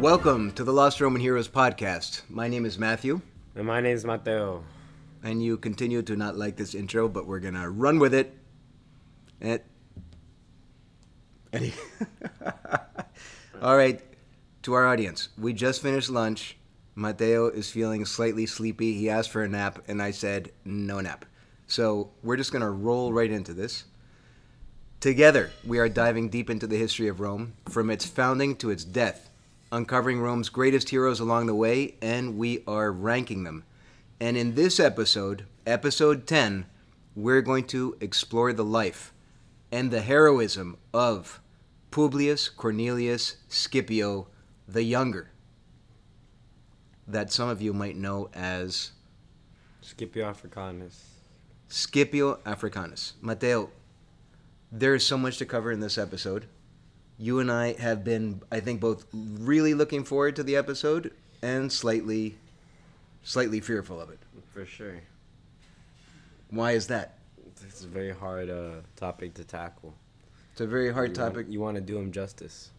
Welcome to the Lost Roman Heroes podcast. My name is Matthew, And my name is Mateo. and you continue to not like this intro, but we're gonna run with it. And Eddie. All right, to our audience, we just finished lunch. Mateo is feeling slightly sleepy. He asked for a nap, and I said no nap. So we're just gonna roll right into this. Together, we are diving deep into the history of Rome, from its founding to its death, uncovering Rome's greatest heroes along the way, and we are ranking them. And in this episode, episode 10, we're going to explore the life and the heroism of Publius Cornelius Scipio the Younger, that some of you might know as Scipio Africanus. Scipio Africanus. Mateo, there is so much to cover in this episode. You and I have been, I think, both really looking forward to the episode and slightly, slightly fearful of it. For sure. Why is that? It's a very hard uh, topic to tackle. It's a very hard you topic. Want, you want to do him justice.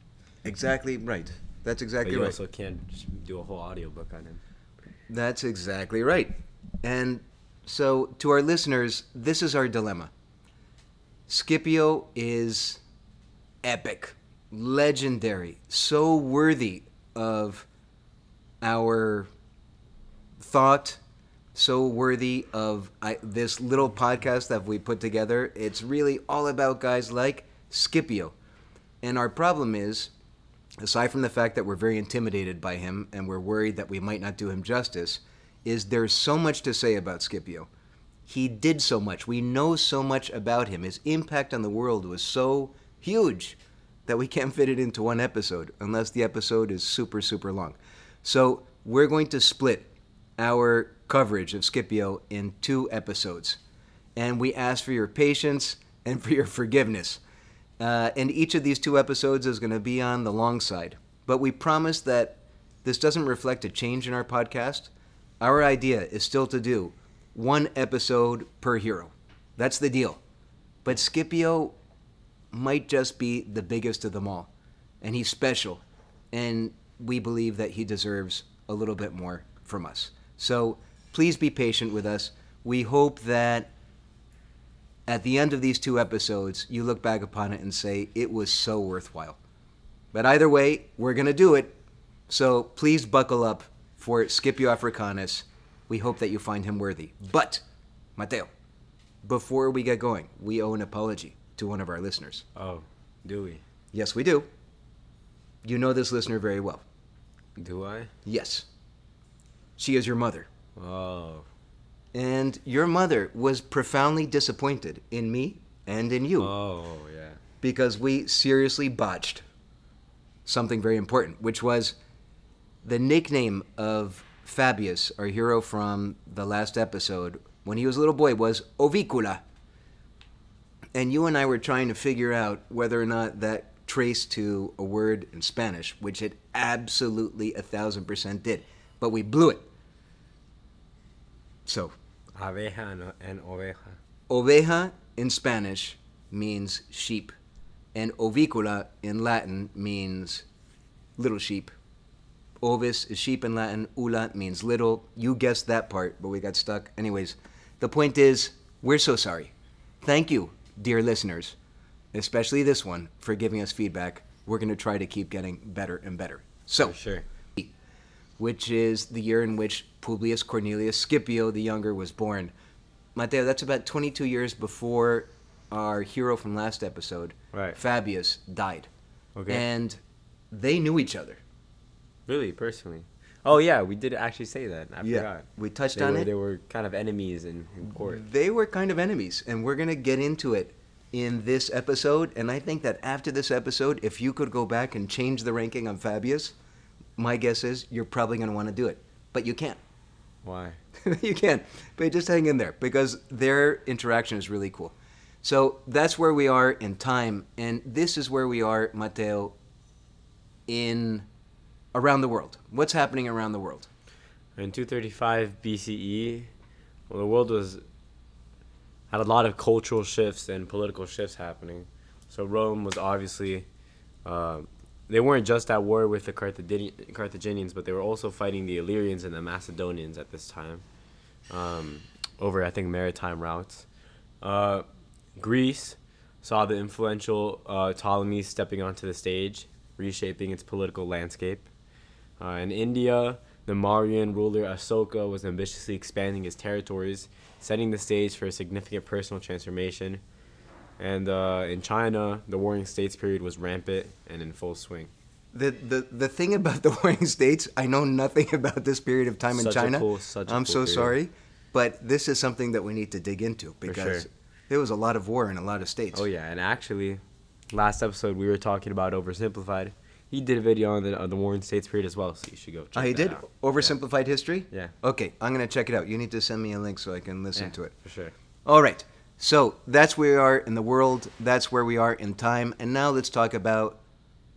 Exactly right. That's But exactly you right. also can't do a whole audiobook on him. That's exactly right. And so, to our listeners, this is our dilemma. Scipio is epic, legendary, so worthy of our thought, so worthy of I, this little podcast that we put together. It's really all about guys like Scipio. And our problem is, aside from the fact that we're very intimidated by him and we're worried that we might not do him justice, is there's so much to say about Scipio. He did so much. We know so much about him. His impact on the world was so huge that we can't fit it into one episode unless the episode is super, super long. So we're going to split our coverage of Scipio in two episodes. And we ask for your patience and for your forgiveness. Uh, and each of these two episodes is going to be on the long side. But we promise that this doesn't reflect a change in our podcast. Our idea is still to do one episode per hero. That's the deal. But Scipio might just be the biggest of them all. And he's special. And we believe that he deserves a little bit more from us. So please be patient with us. We hope that at the end of these two episodes, you look back upon it and say, it was so worthwhile. But either way, we're going to do it. So please buckle up for Scipio Africanus. We hope that you find him worthy. But, Mateo, before we get going, we owe an apology to one of our listeners. Oh, do we? Yes, we do. You know this listener very well. Do I? Yes. She is your mother. Oh. And your mother was profoundly disappointed in me and in you Oh, yeah. because we seriously botched something very important, which was the nickname of Fabius, our hero from the last episode, when he was a little boy, was Ovicula. And you and I were trying to figure out whether or not that traced to a word in Spanish, which it absolutely a thousand percent did. But we blew it. So, Abeja and, oveja. Oveja in Spanish means sheep, and ovicula in Latin means little sheep. Ovis is sheep in Latin, ula means little. You guessed that part, but we got stuck. Anyways, the point is, we're so sorry. Thank you, dear listeners, especially this one, for giving us feedback. We're going to try to keep getting better and better. So, For sure. Which is the year in which Publius Cornelius Scipio the Younger was born. Mateo, that's about 22 years before our hero from last episode, Right. Fabius, died. Okay. And they knew each other. Really, personally. Oh, yeah, we did actually say that. I Yeah, forgot. we touched they on were, it. They were kind of enemies in, in court. They were kind of enemies, and we're going to get into it in this episode. And I think that after this episode, if you could go back and change the ranking on Fabius, my guess is you're probably going to want to do it. But you can't. Why? you can't, but just hang in there because their interaction is really cool. So that's where we are in time, and this is where we are, Mateo, in around the world. What's happening around the world? In 235 BCE, well, the world was had a lot of cultural shifts and political shifts happening. So Rome was obviously uh, they weren't just at war with the Carthagin- Carthaginians, but they were also fighting the Illyrians and the Macedonians at this time um, over, I think, maritime routes. Uh, Greece saw the influential uh, Ptolemies stepping onto the stage, reshaping its political landscape. Uh, in India, the Mauryan ruler Asoka was ambitiously expanding his territories, setting the stage for a significant personal transformation. And uh, in China, the Warring States period was rampant and in full swing. The, the the thing about the Warring States, I know nothing about this period of time in Such a China. cool- such a I'm cool so period. sorry, but this is something that we need to dig into because sure. there was a lot of war in a lot of states. Oh yeah, and actually, last episode we were talking about oversimplified. He did a video on the on the Warring States period as well, so you should go check Oh, he that did out. oversimplified history. Yeah. Okay, I'm gonna check it out. You need to send me a link so I can listen yeah, to it. for sure. All right. So that's where we are in the world. That's where we are in time. And now let's talk about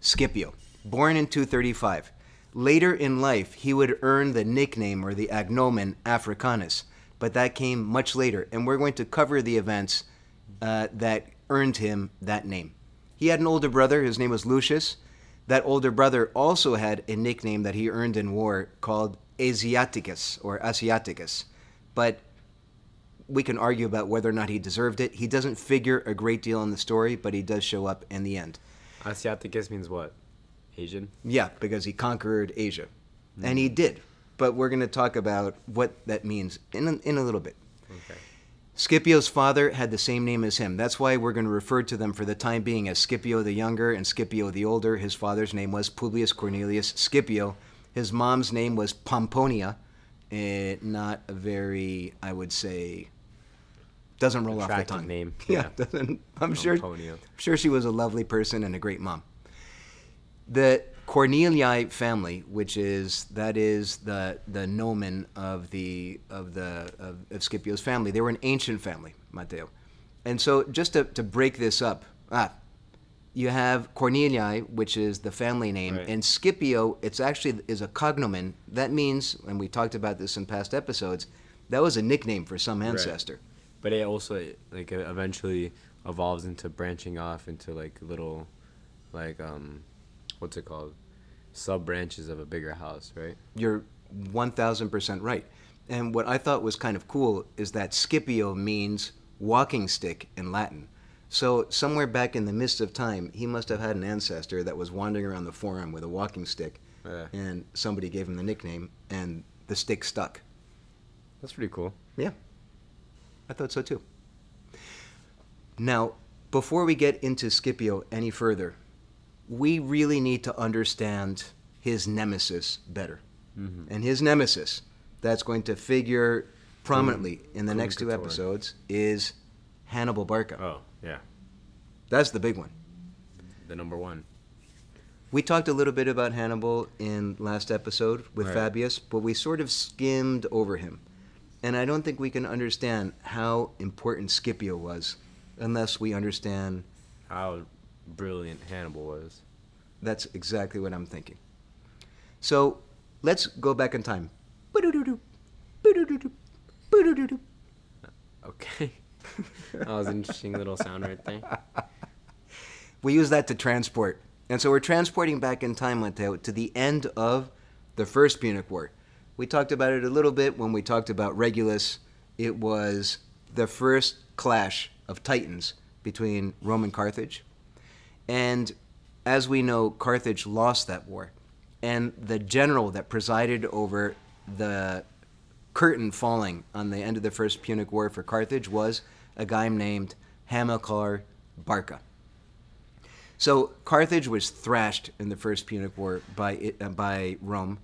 Scipio, born in 235. Later in life, he would earn the nickname or the agnomen Africanus, but that came much later. And we're going to cover the events uh, that earned him that name. He had an older brother. His name was Lucius. That older brother also had a nickname that he earned in war called Asiaticus or Asiaticus. But we can argue about whether or not he deserved it. He doesn't figure a great deal in the story, but he does show up in the end. Asiaticus means what? Asian. Yeah, because he conquered Asia. And he did. But we're going to talk about what that means in a, in a little bit. Okay. Scipio's father had the same name as him. That's why we're going to refer to them for the time being as Scipio the Younger and Scipio the Older. His father's name was Publius Cornelius Scipio. His mom's name was Pomponia. Eh, not a very, I would say, doesn't roll off the tongue. name, Yeah, yeah. doesn't. I'm sure. I'm sure she was a lovely person and a great mom. The Cornelii family, which is that is the the nomen of the of the of, of Scipio's family, they were an ancient family, Mateo. And so, just to, to break this up, ah, you have Cornelii, which is the family name, Right. and Scipio. It's actually is a cognomen. That means, and we talked about this in past episodes, that was a nickname for some ancestor. But it also like eventually evolves into branching off into like little, like um, what's it called? Sub branches of a bigger house, right? You're 1000% right. And what I thought was kind of cool is that Scipio means walking stick in Latin. So, somewhere back in the midst of time, he must have had an ancestor that was wandering around the forum with a walking stick, Yeah. and somebody gave him the nickname, and the stick stuck. That's pretty cool. Yeah, I thought so too. Now, before we get into Scipio any further, we really need to understand his nemesis better. Mm-hmm. And his nemesis, that's going to figure prominently in the Cum next two episodes, is Hannibal Barca. Oh yeah, That's the big one. the number one. We talked a little bit about Hannibal in last episode with Right. Fabius, but we sort of skimmed over him. And I don't think we can understand how important Scipio was unless we understand How brilliant Hannibal was. that's exactly what I'm thinking. So let's go back in time. Boo-doo-doo-doo. Boo-doo-doo-doo. Boo-doo-doo-doo. Okay, that was an interesting little sound right there. We use that to transport. And so we're transporting back in time, Mateo, to the end of the First Punic War. We talked about it a little bit when we talked about Regulus. It was the first clash of titans between Rome and Carthage. And as we know, Carthage lost that war. And the general that presided over the curtain falling on the end of the First Punic War for Carthage was a guy named Hamilcar Barca. So Carthage was thrashed in the First Punic War by it, uh, by Rome,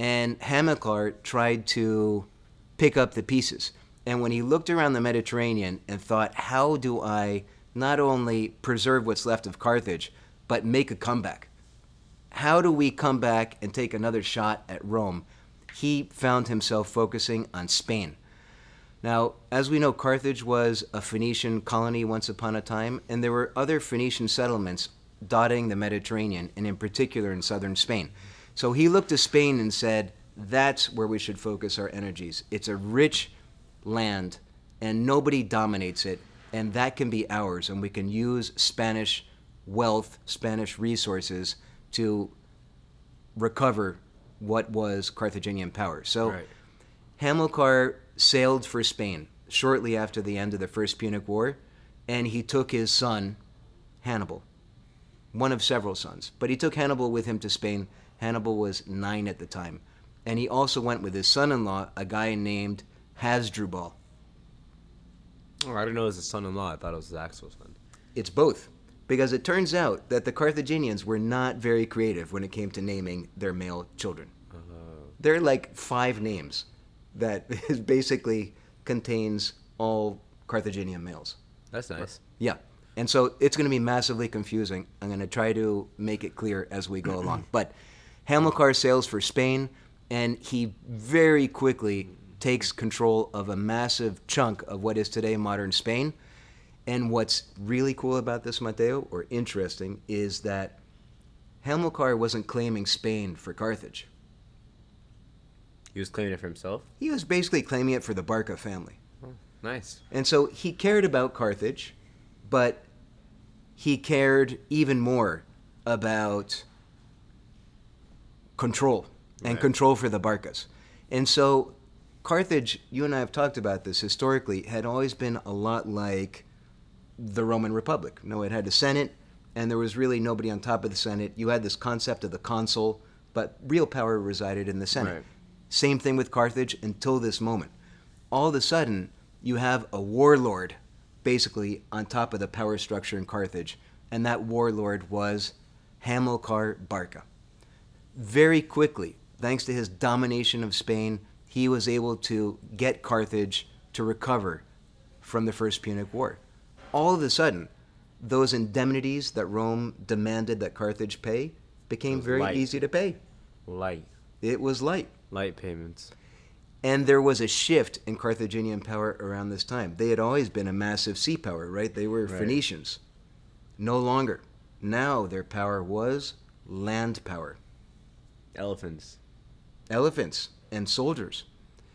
and Hamilcar tried to pick up the pieces. And when he looked around the Mediterranean and thought, "How do I not only preserve what's left of Carthage, but make a comeback? How do we come back and take another shot at Rome?" He found himself focusing on Spain. Now, as we know, Carthage was a Phoenician colony once upon a time, and there were other Phoenician settlements dotting the Mediterranean, and in particular in southern Spain. So he looked to Spain and said, that's where we should focus our energies. It's a rich land, and nobody dominates it, and that can be ours, and we can use Spanish wealth, Spanish resources to recover what was Carthaginian power. So Right. Hamilcar sailed for Spain shortly after the end of the First Punic War, and he took his son, Hannibal, one of several sons. But he took Hannibal with him to Spain. Hannibal was nine at the time. And he also went with his son in law, a guy named Hasdrubal. Oh, I didn't know it was his son-in-law. I thought it was his actual son. It's both. Because it turns out that the Carthaginians were not very creative when it came to naming their male children. Uh, There are like five names that is basically contains all Carthaginian males. that's nice. Yeah. And so it's going to be massively confusing. I'm going to try to make it clear as we go along. But Hamilcar sails for Spain, and he very quickly takes control of a massive chunk of what is today modern Spain. And what's really cool about this, Mateo, or interesting, is that Hamilcar wasn't claiming Spain for Carthage. He was claiming it for himself. He was basically claiming it for the Barca family. Oh, nice. And so he cared about Carthage, but he cared even more about control and Right. control for the Barcas. And so Carthage, you and I have talked about this historically, had always been a lot like the Roman Republic. No, it had a Senate, and there was really nobody on top of the Senate. You had this concept of the consul, but real power resided in the Senate. Right. Same thing with Carthage until this moment. All of a sudden, you have a warlord basically on top of the power structure in Carthage, and that warlord was Hamilcar Barca. Very quickly, thanks to his domination of Spain, he was able to get Carthage to recover from the First Punic War. All of a sudden, those indemnities that Rome demanded that Carthage pay became very light. easy to pay. Light. It was light. Light payments. And there was a shift in Carthaginian power around this time. They had always been a massive sea power, right? They were Right. Phoenicians. No longer. Now their power was land power, Elephants. elephants, and soldiers.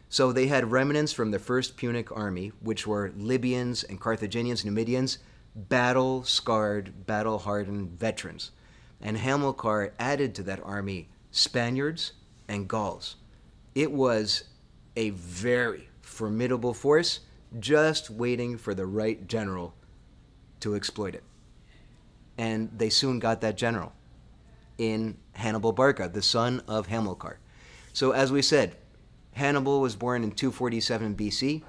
So they had remnants from the first Punic army, which were Libyans and Carthaginians, Numidians, battle scarred, battle hardened veterans. And Hamilcar added to that army Spaniards and Gauls. It was a very formidable force, just waiting for the right general to exploit it. And they soon got that general in Hannibal Barca, the son of Hamilcar. So, as we said, Hannibal was born in 247 BC.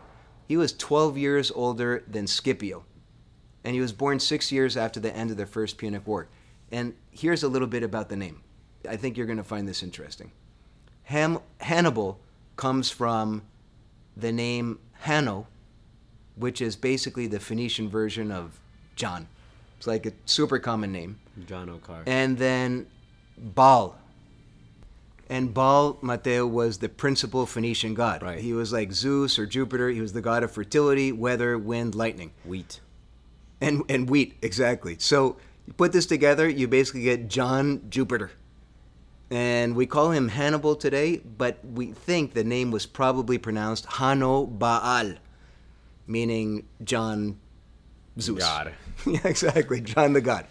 He was 12 years older than Scipio, and he was born six years after the end of the First Punic War. And here's a little bit about the name. I think you're going to find this interesting. Ham- Hannibal comes from the name Hanno, which is basically the Phoenician version of John. It's like a super common name. John O'Carr. And then Baal. And Baal, Mateo, was the principal Phoenician god. Right. He was like Zeus or Jupiter. He was the god of fertility, weather, wind, lightning. Wheat. And, and wheat, exactly. So you put this together, you basically get John Jupiter. And we call him Hannibal today, but we think the name was probably pronounced Hano Baal, meaning John Zeus. God. yeah, exactly. John the God.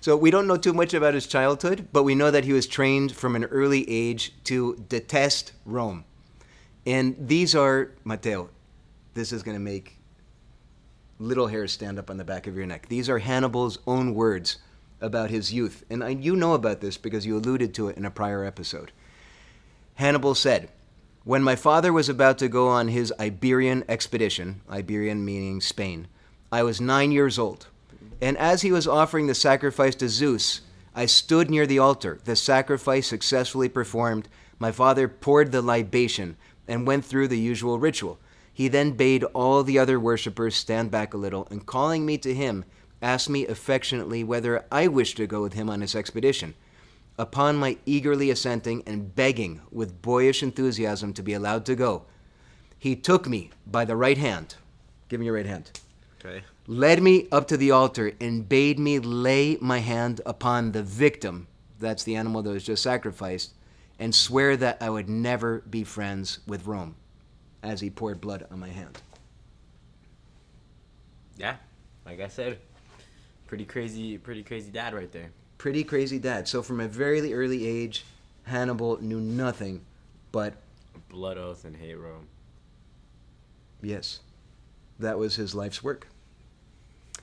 So we don't know too much about his childhood, but we know that he was trained from an early age to detest Rome. And these are, Mateo, this is going to make little hairs stand up on the back of your neck. These are Hannibal's own words about his youth. And I, you know about this because you alluded to it in a prior episode. Hannibal said, When my father was about to go on his Iberian expedition, Iberian meaning Spain, I was nine years old. And as he was offering the sacrifice to Zeus, I stood near the altar. The sacrifice successfully performed, my father poured the libation and went through the usual ritual. He then bade all the other worshippers stand back a little, and calling me to him, asked me affectionately whether I wished to go with him on his expedition. Upon my eagerly assenting and begging with boyish enthusiasm to be allowed to go, he took me by the right hand. Give me your right hand Okay. Led me up to the altar and bade me lay my hand upon the victim that's the animal that was just sacrificed and swear that I would never be friends with Rome, as he poured blood on my hand. Yeah, like I said, pretty crazy, pretty crazy dad right there. Pretty crazy dad. So from a very early age, Hannibal knew nothing but Blood oath and hate Rome. yes, that was his life's work.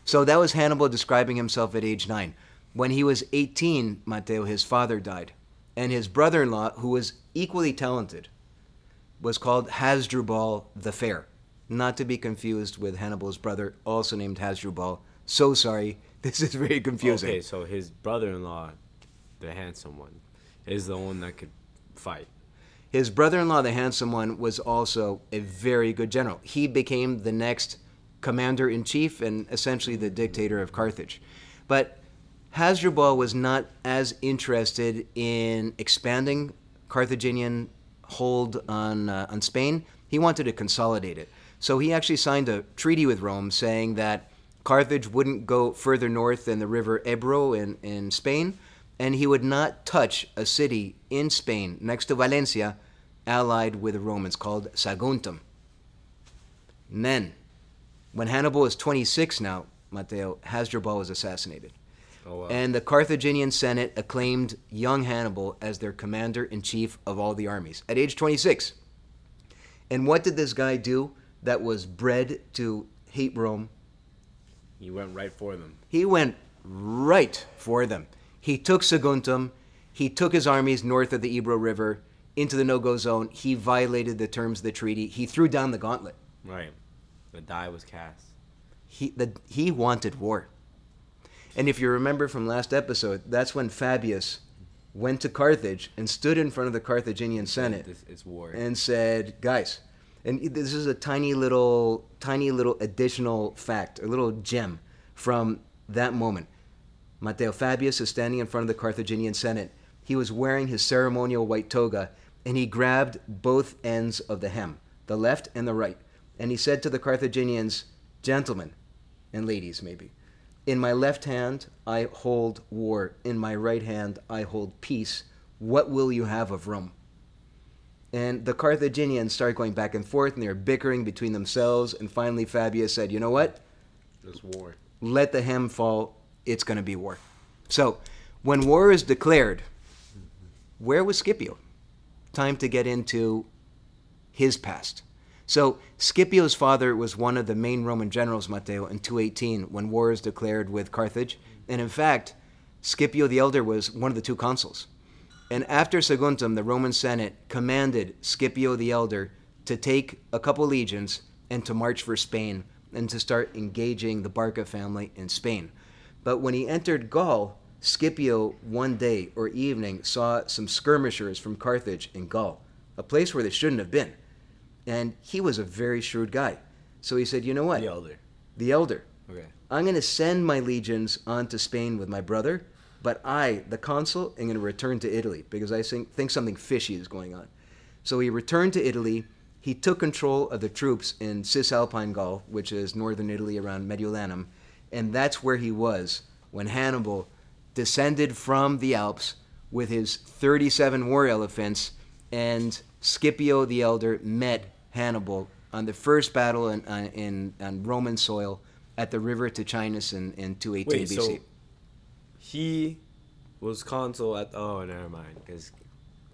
So that was Hannibal describing himself at age nine. When he was 18, Mateo, his father died. And his brother in law, who was equally talented, was called Hasdrubal the Fair. Not to be confused with Hannibal's brother, also named Hasdrubal. So sorry, this is very confusing. Okay, so his brother-in-law, the handsome one, is the one that could fight. His brother in law, the handsome one, was also a very good general. He became the next commander in chief and essentially the dictator of Carthage. But Hasdrubal was not as interested in expanding Carthaginian hold on, uh, on Spain. He wanted to consolidate it. So he actually signed a treaty with Rome saying that Carthage wouldn't go further north than the river Ebro in, in Spain, and he would not touch a city in Spain next to Valencia allied with the Romans called Saguntum. And then, when Hannibal was 26 now, Mateo, Hasdrubal was assassinated. Oh, wow. And the Carthaginian Senate acclaimed young Hannibal as their commander in chief of all the armies at age 26. And what did this guy do that was bred to hate Rome? he went right for them. He went right for them. He took Saguntum. He took his armies north of the Ebro River into the no go zone. He violated the terms of the treaty. He threw down the gauntlet. Right. The die was cast. He, the, he wanted war. And if you remember from last episode, that's when Fabius went to Carthage and stood in front of the Carthaginian Senate it's war. and said, "Guys," and this is a tiny little, tiny little additional fact, a little gem from that moment. Mateo Fabius is standing in front of the Carthaginian Senate. He was wearing his ceremonial white toga, and he grabbed both ends of the hem, the left and the right, and he said to the Carthaginians, "Gentlemen, and ladies, maybe." In my left hand I hold war, in my right hand I hold peace. What will you have of Rome? And the Carthaginians started going back and forth, and they were bickering between themselves. And finally, Fabius said, You know what? It's war. Let the hem fall. It's going to be war. So, when war is declared, where was Scipio? Time to get into his past. So, Scipio's father was one of the main Roman generals, Mateo, in 218 when war is declared with Carthage. And in fact, Scipio the Elder was one of the two consuls. And after Saguntum, the Roman Senate commanded Scipio the Elder to take a couple legions and to march for Spain and to start engaging the Barca family in Spain. But when he entered Gaul, Scipio one day or evening saw some skirmishers from Carthage in Gaul, a place where they shouldn't have been. And he was a very shrewd guy. So he said, You know what? The elder. The Elder. Okay. I'm going to send my legions on to Spain with my brother, but I, the consul, am going to return to Italy because I think, think something fishy is going on. So he returned to Italy. He took control of the troops in Cisalpine Gaul, which is northern Italy around Mediolanum, and that's where he was when Hannibal descended from the Alps with his 37 war elephants, and Scipio the Elder met Hannibal on the first battle in, uh, in on Roman soil at the river Tichinus in, in 218 Wait, BC. so he was consul at. Oh, never mind. Because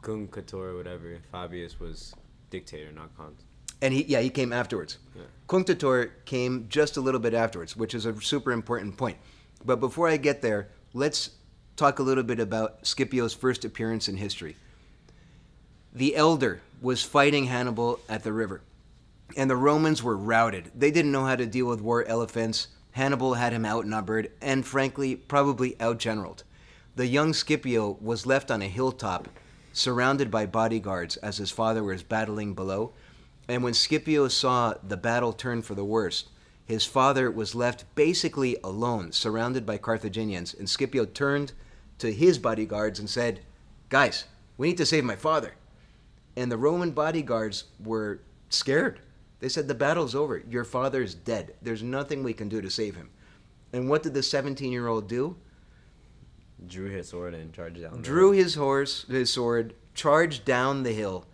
Cunctator, whatever, Fabius was dictator, not consul. and he yeah he came afterwards. Yeah. Cunctator came just a little bit afterwards, which is a super important point. But before I get there, let's talk a little bit about Scipio's first appearance in history. The elder was fighting Hannibal at the river, and the Romans were routed. They didn't know how to deal with war elephants. Hannibal had him outnumbered, and frankly, probably outgeneraled. The young Scipio was left on a hilltop, surrounded by bodyguards as his father was battling below. And when Scipio saw the battle turn for the worst, his father was left basically alone, surrounded by Carthaginians. And Scipio turned to his bodyguards and said, Guys, we need to save my father. And the Roman bodyguards were scared. They said, The battle's over. Your father's dead. There's nothing we can do to save him. And what did the 17 year old do? Drew his sword and charged down. the Drew his horse, his sword, charged down the hill.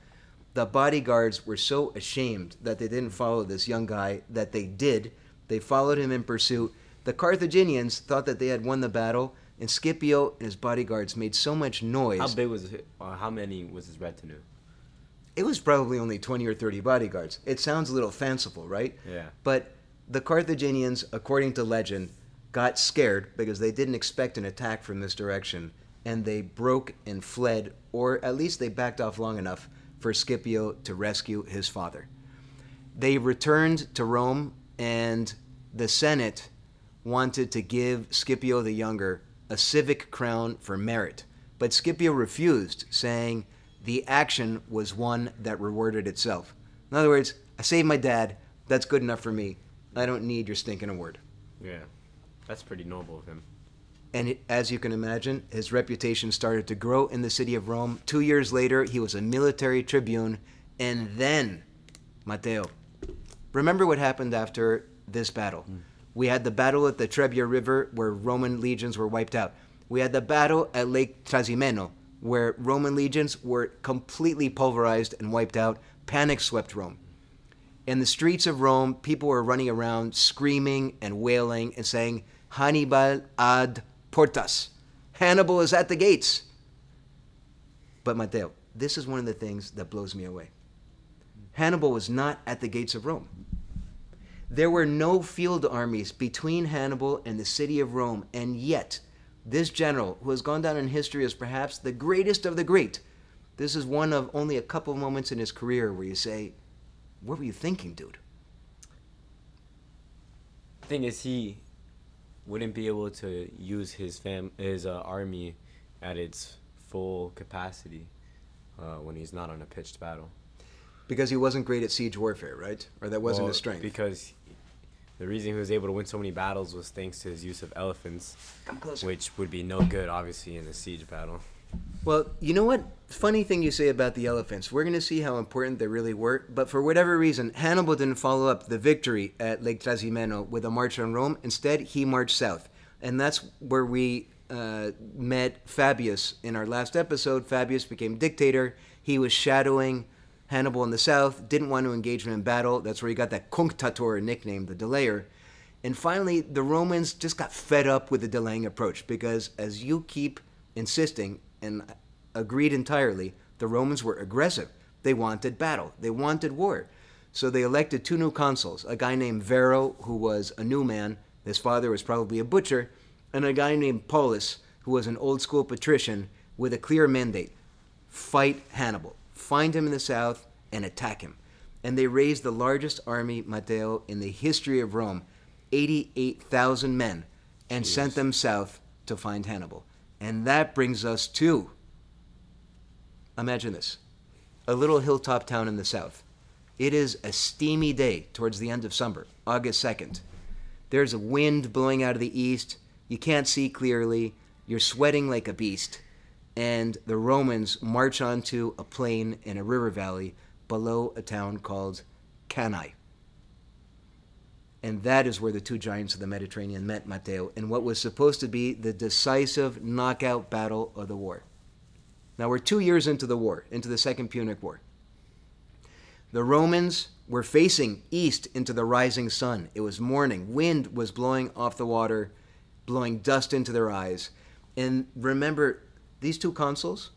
The bodyguards were so ashamed that they didn't follow this young guy that they did. They followed him in pursuit. The Carthaginians thought that they had won the battle, and Scipio and his bodyguards made so much noise. How big was it? How many was his retinue? It was probably only 20 or 30 bodyguards. It sounds a little fanciful, right? Yeah. But the Carthaginians, according to legend, got scared because they didn't expect an attack from this direction, and they broke and fled, or at least they backed off long enough for Scipio to rescue his father. They returned to Rome, and the Senate wanted to give Scipio the Younger a civic crown for merit. But Scipio refused, saying the action was one that rewarded itself. In other words, I saved my dad. That's good enough for me. I don't need your stinking award. Yeah. That's pretty noble of him. And it, as you can imagine, his reputation started to grow in the city of Rome. Two years later, he was a military tribune. And then, Mateo, remember what happened after this battle? Hmm. We had the battle at the Trebia River where Roman legions were wiped out. We had the battle at Lake Trasimeno where Roman legions were completely pulverized and wiped out. Panic swept Rome. In the streets of Rome, people were running around screaming and wailing and saying, Hannibal ad portas. Hannibal is at the gates. But Mateo, this is one of the things that blows me away. Hannibal was not at the gates of Rome. There were no field armies between Hannibal and the city of Rome, and yet, this general, who has gone down in history as perhaps the greatest of the great, this is one of only a couple of moments in his career where you say, What were you thinking, dude? thing is, he wouldn't be able to use his fam his uh, army at its full capacity uh, when he's not on a pitched battle. Because he wasn't great at siege warfare, right? Or that wasn't Well, his strength. Because the reason he was able to win so many battles was thanks to his use of elephants, which would be no good, obviously, in a siege battle. Well, you know what? Funny thing you say about the elephants. We're going to see how important they really were. But for whatever reason, Hannibal didn't follow up the victory at Lake Trasimeno with a march on Rome. Instead, he marched south. And that's where we uh, met Fabius in our last episode. Fabius became dictator. He was shadowing Hannibal in the south, didn't want to engage him in battle. That's where he got that cunctator nickname, the delayer. And finally, the Romans just got fed up with the delaying approach because, as you keep insisting, and agreed entirely, the Romans were aggressive. They wanted battle, they wanted war. So they elected two new consuls a guy named Varro, who was a new man, his father was probably a butcher, and a guy named Paulus, who was an old school patrician with a clear mandate fight Hannibal, find him in the south, and attack him. And they raised the largest army, Mateo, in the history of Rome 88,000 men and sent them south to find Hannibal. And that brings us to imagine this a little hilltop town in the south. It is a steamy day towards the end of summer, August 2nd. There's a wind blowing out of the east. You can't see clearly. You're sweating like a beast. And the Romans march onto a plain in a river valley below a town called Cannae. And that is where the two giants of the Mediterranean met, Mateo, in what was supposed to be the decisive knockout battle of the war. Now we're two years into the war, into the Second Punic War. The Romans were facing east into the rising sun. It was morning. Wind was blowing off the water, blowing dust into their eyes. And remember, these two consuls,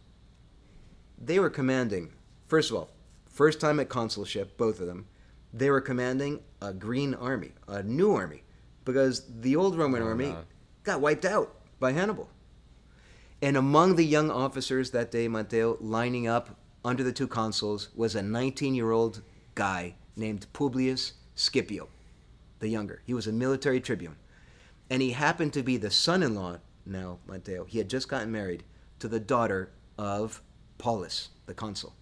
they were commanding, first of all, first time at consulship, both of them, they were commanding a green army, a new army, because the old Roman Oh, army no. got wiped out by Hannibal. And among the young officers that day, Mateo, lining up under the two consuls, was a 19 year old guy named Publius Scipio, the younger. He was a military tribune. And he happened to be the son in law, now, Mateo, he had just gotten married to the daughter of Paulus, the consul.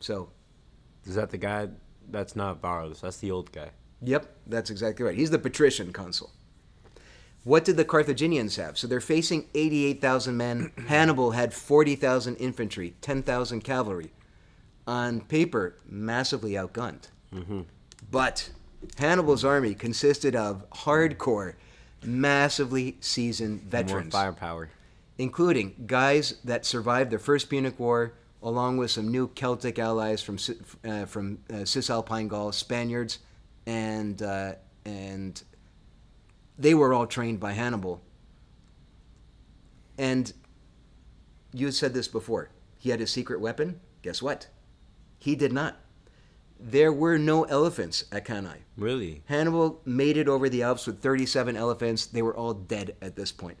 So, Is that the guy? That's not Varus. That's the old guy. Yep, that's exactly right. He's the patrician consul. What did the Carthaginians have? So they're facing 88,000 men. Hannibal had 40,000 infantry, 10,000 cavalry. On paper, massively outgunned. Mm-hmm. But Hannibal's army consisted of hardcore, massively seasoned veterans. More firepower. Including guys that survived the First Punic War along with some new Celtic allies from uh, from uh, Cisalpine Gaul, Spaniards, and uh, and they were all trained by Hannibal. And you said this before. He had a secret weapon. Guess what? He did not. There were no elephants at Cannae. Really? Hannibal made it over the Alps with 37 elephants. They were all dead at this point.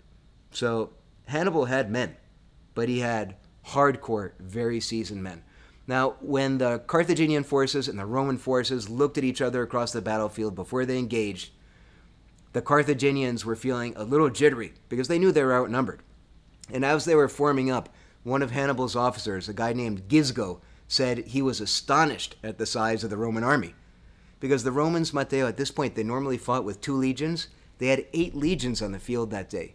So Hannibal had men, but he had hardcore, very seasoned men. Now, when the Carthaginian forces and the Roman forces looked at each other across the battlefield before they engaged, the Carthaginians were feeling a little jittery because they knew they were outnumbered. And as they were forming up, one of Hannibal's officers, a guy named Gisgo, said he was astonished at the size of the Roman army. Because the Romans, Mateo, at this point, they normally fought with two legions. They had eight legions on the field that day.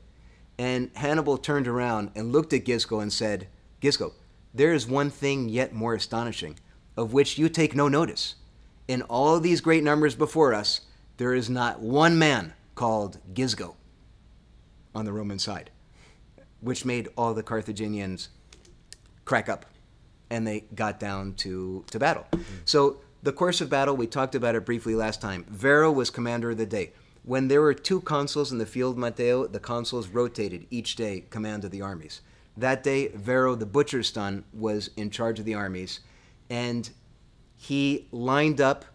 And Hannibal turned around and looked at Gisgo and said, Gisgo, there is one thing yet more astonishing, of which you take no notice. In all these great numbers before us, there is not one man called Gisgo on the Roman side, which made all the Carthaginians crack up and they got down to, to battle. Mm. So, the course of battle, we talked about it briefly last time. Varro was commander of the day. When there were two consuls in the field, Mateo, the consuls rotated each day command of the armies. That day, Varro, the butcher's son, was in charge of the armies, and he lined up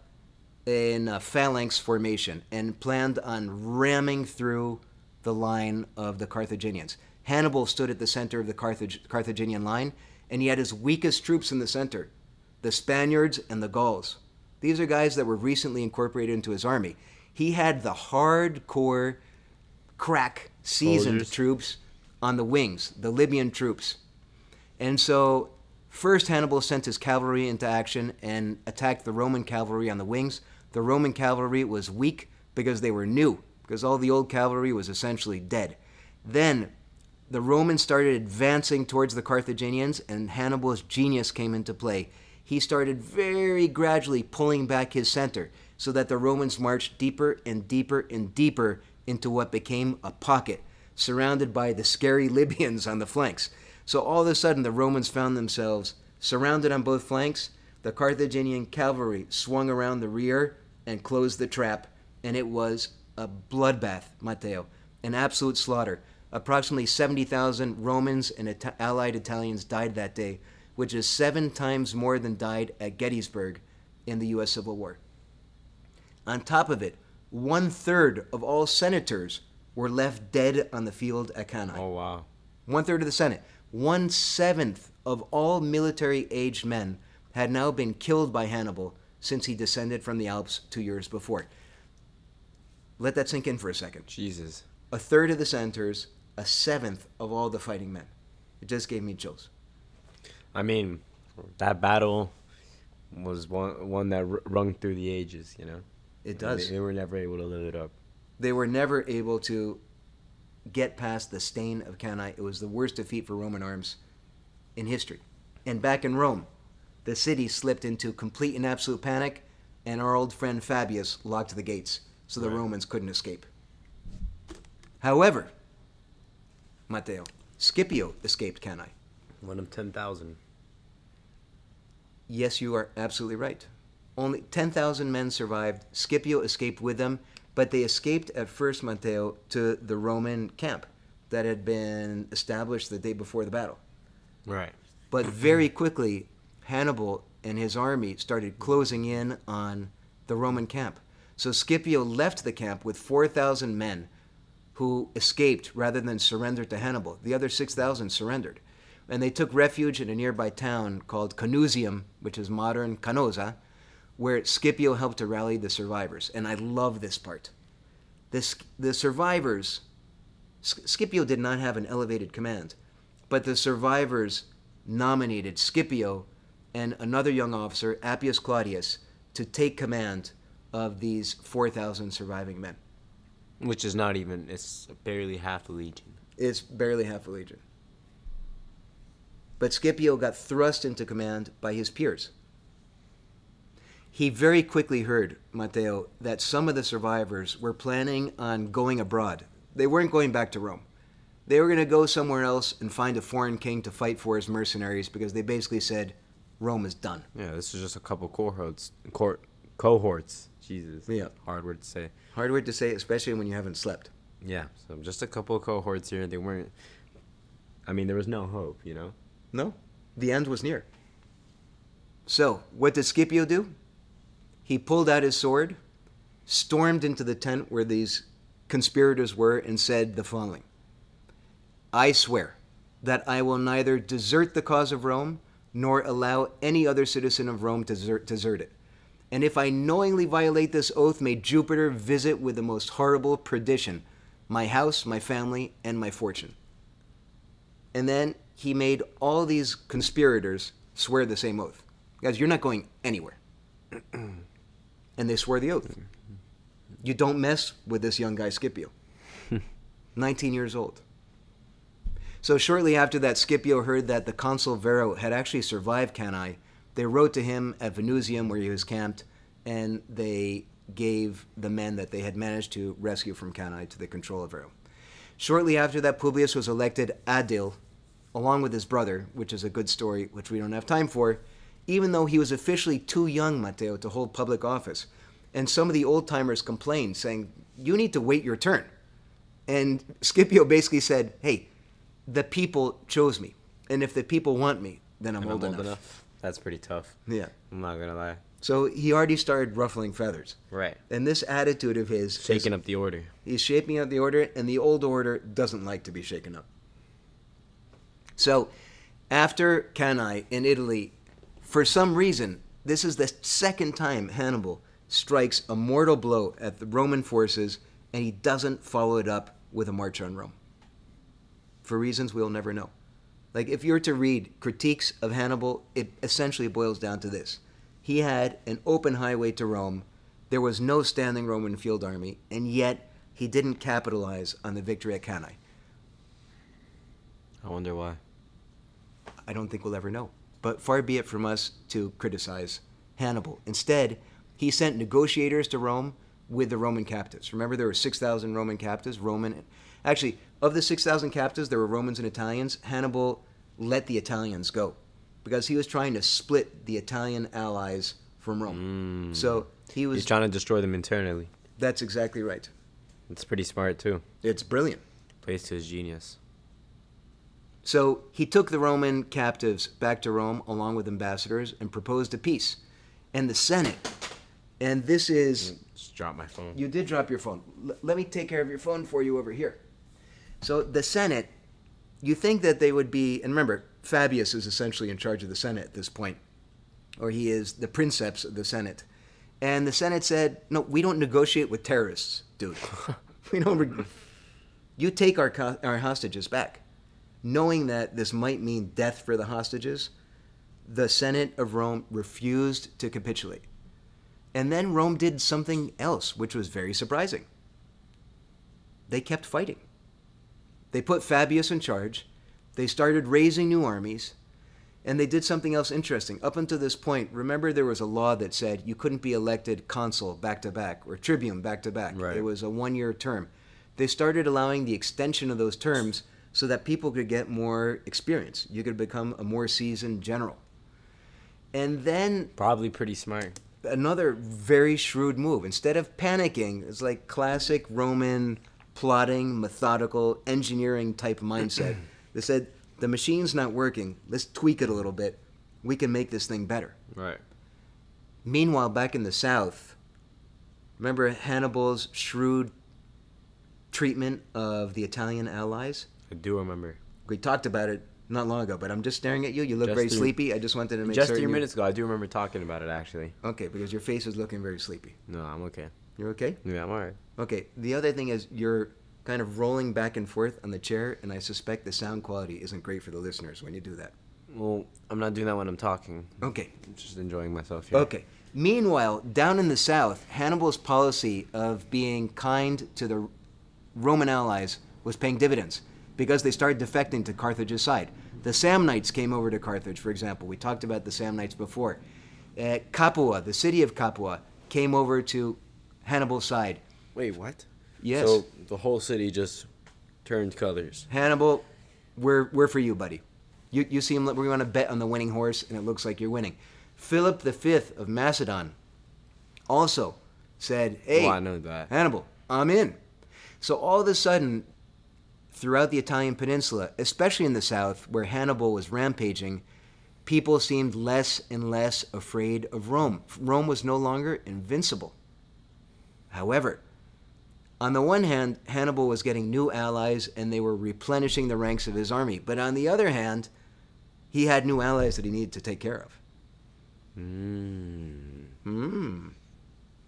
in a phalanx formation and planned on ramming through the line of the Carthaginians. Hannibal stood at the center of the Carthag- Carthaginian line, and he had his weakest troops in the center the Spaniards and the Gauls. These are guys that were recently incorporated into his army. He had the hardcore, crack, seasoned Soldiers. troops on the wings, the Libyan troops. And so, first Hannibal sent his cavalry into action and attacked the Roman cavalry on the wings. The Roman cavalry was weak because they were new, because all the old cavalry was essentially dead. Then the Romans started advancing towards the Carthaginians, and Hannibal's genius came into play. He started very gradually pulling back his center so that the Romans marched deeper and deeper and deeper into what became a pocket, surrounded by the scary Libyans on the flanks. So all of a sudden, the Romans found themselves surrounded on both flanks. The Carthaginian cavalry swung around the rear and closed the trap, and it was a bloodbath, Mateo, an absolute slaughter. Approximately 70,000 Romans and allied Italians died that day, which is seven times more than died at Gettysburg in the U.S. Civil War. On top of it, one third of all senators were left dead on the field at Cannae. Oh wow. One third of the Senate. One seventh of all military aged men had now been killed by Hannibal since he descended from the Alps two years before. Let that sink in for a second. Jesus. A third of the senators, a seventh of all the fighting men. It just gave me chills. I mean, that battle was one one that r- rung through the ages. You know. It does. They, they were never able to live it up. They were never able to get past the stain of Cannae. It was the worst defeat for Roman arms in history. And back in Rome, the city slipped into complete and absolute panic, and our old friend Fabius locked the gates so the Right. Romans couldn't escape. However, Mateo, Scipio escaped Cannae. One of ten thousand. Yes, you are absolutely right. Only 10,000 men survived. Scipio escaped with them, but they escaped at first, Mateo, to the Roman camp that had been established the day before the battle. Right. But very quickly, Hannibal and his army started closing in on the Roman camp. So Scipio left the camp with 4,000 men who escaped rather than surrender to Hannibal. The other 6,000 surrendered. And they took refuge in a nearby town called Canusium, which is modern Canosa, where Scipio helped to rally the survivors. And I love this part. This, the survivors, Scipio did not have an elevated command, but the survivors nominated Scipio and another young officer, Appius Claudius, to take command of these 4,000 surviving men. Which is not even. It's barely half the legion. It's barely half a legion. But Scipio got thrust into command by his peers. He very quickly heard, Mateo, that some of the survivors were planning on going abroad. They weren't going back to Rome. They were going to go somewhere else and find a foreign king to fight for as mercenaries because they basically said Rome is done. Yeah, this is just a couple cohorts. Court cohorts. Jesus. Yeah. Hard word to say. Hard word to say, especially when you haven't slept. Yeah. So just a couple of cohorts here. They weren't. I mean, there was no hope. You know. No, the end was near. So, what did Scipio do? He pulled out his sword, stormed into the tent where these conspirators were, and said the following I swear that I will neither desert the cause of Rome nor allow any other citizen of Rome to desert, desert it. And if I knowingly violate this oath, may Jupiter visit with the most horrible perdition my house, my family, and my fortune. And then he made all these conspirators swear the same oath. Guys, you're not going anywhere. and they swear the oath. You don't mess with this young guy, Scipio. 19 years old. So shortly after that, Scipio heard that the consul Varro had actually survived Cannae. They wrote to him at Venusium, where he was camped, and they gave the men that they had managed to rescue from Cannae to the control of Varro. Shortly after that, Publius was elected Aedile, along with his brother, which is a good story, which we don't have time for, even though he was officially too young, Mateo, to hold public office. And some of the old timers complained, saying, You need to wait your turn. And Scipio basically said, Hey, the people chose me. And if the people want me, then I'm, And old, enough. That's pretty tough. Yeah. I'm not gonna lie. So he already started ruffling feathers. Right. And this attitude of his is- Shaking up the order. He's shaping up the order, and the old order doesn't like to be shaken up. So, after Cannae in Italy, for some reason, this is the second time Hannibal strikes a mortal blow at the Roman forces, and he doesn't follow it up with a march on Rome. For reasons we'll never know. Like, if you were to read critiques of Hannibal, it essentially boils down to this he had an open highway to Rome. There was no standing Roman field army, and yet he didn't capitalize on the victory at Cannae. I wonder why. I don't think we'll ever know. But far be it from us to criticize Hannibal. Instead, he sent negotiators to Rome with the Roman captives. Remember, there were 6,000 Roman captives. Roman, actually, of the 6,000 captives, there were Romans and Italians. Hannibal let the Italians go because he was trying to split the Italian allies from Rome. Mm. So he was. He's trying to destroy them internally. that's exactly right. It's pretty smart too. It's brilliant. Plays to his genius. So he took the Roman captives back to Rome along with ambassadors and proposed a peace. And the Senate, and this is, Just drop my phone. you did drop your phone. L- let me take care of your phone for you over here. So the Senate, you think that they would be, and remember, Fabius is essentially in charge of the Senate at this point, or he is the princeps of the Senate. And the Senate said, no, we don't negotiate with terrorists, dude. we don't. Re- you take our, co- our hostages back. Knowing that this might mean death for the hostages, the Senate of Rome refused to capitulate. And then Rome did something else, which was very surprising. They kept fighting. They put Fabius in charge. They started raising new armies. And they did something else interesting. Up until this point, remember there was a law that said you couldn't be elected consul back to back or tribune back to back. It was a one year term. They started allowing the extension of those terms so that people could get more experience. You could become a more seasoned general. And then Probably pretty smart. another very shrewd move. Instead of panicking, it's like classic Roman plotting, methodical, engineering type mindset. they said, the machine's not working. Let's tweak it a little bit. We can make this thing better. Right. Meanwhile, back in the south, remember Hannibal's shrewd treatment of the Italian allies? I do remember. We talked about it not long ago, but I'm just staring at you. You look Just very sleepy. I just wanted to make sure. Just certain. three minutes ago, I do remember talking about it actually. Okay, because your face is looking very sleepy. No, I'm okay. You're okay? Yeah, I'm alright. Okay. The other thing is you're kind of rolling back and forth on the chair, and I suspect the sound quality isn't great for the listeners when you do that. Well, I'm not doing that when I'm talking. Okay. I'm just enjoying myself here. Okay. Meanwhile, down in the south, Hannibal's policy of being kind to the Roman allies was paying dividends because they started defecting to Carthage's side. The Samnites came over to Carthage, for example. We talked about the Samnites before. Uh, Capua, the city of Capua, came over to Hannibal's side. Wait, what? Yes. So the whole city just Turned colors. Hannibal, we're we're for you, buddy. You you seem like we want to bet on the winning horse, and it looks like you're winning. Philip V of Macedon also said, "Hey, Well, I know that. Hannibal, I'm in." So all of a sudden, throughout the Italian peninsula, especially in the south where Hannibal was rampaging, people seemed less and less afraid of Rome. Rome was no longer invincible. However, on the one hand, Hannibal was getting new allies and they were replenishing the ranks of his army. But on the other hand, he had new allies that he needed to take care of. Mmm. Hmm.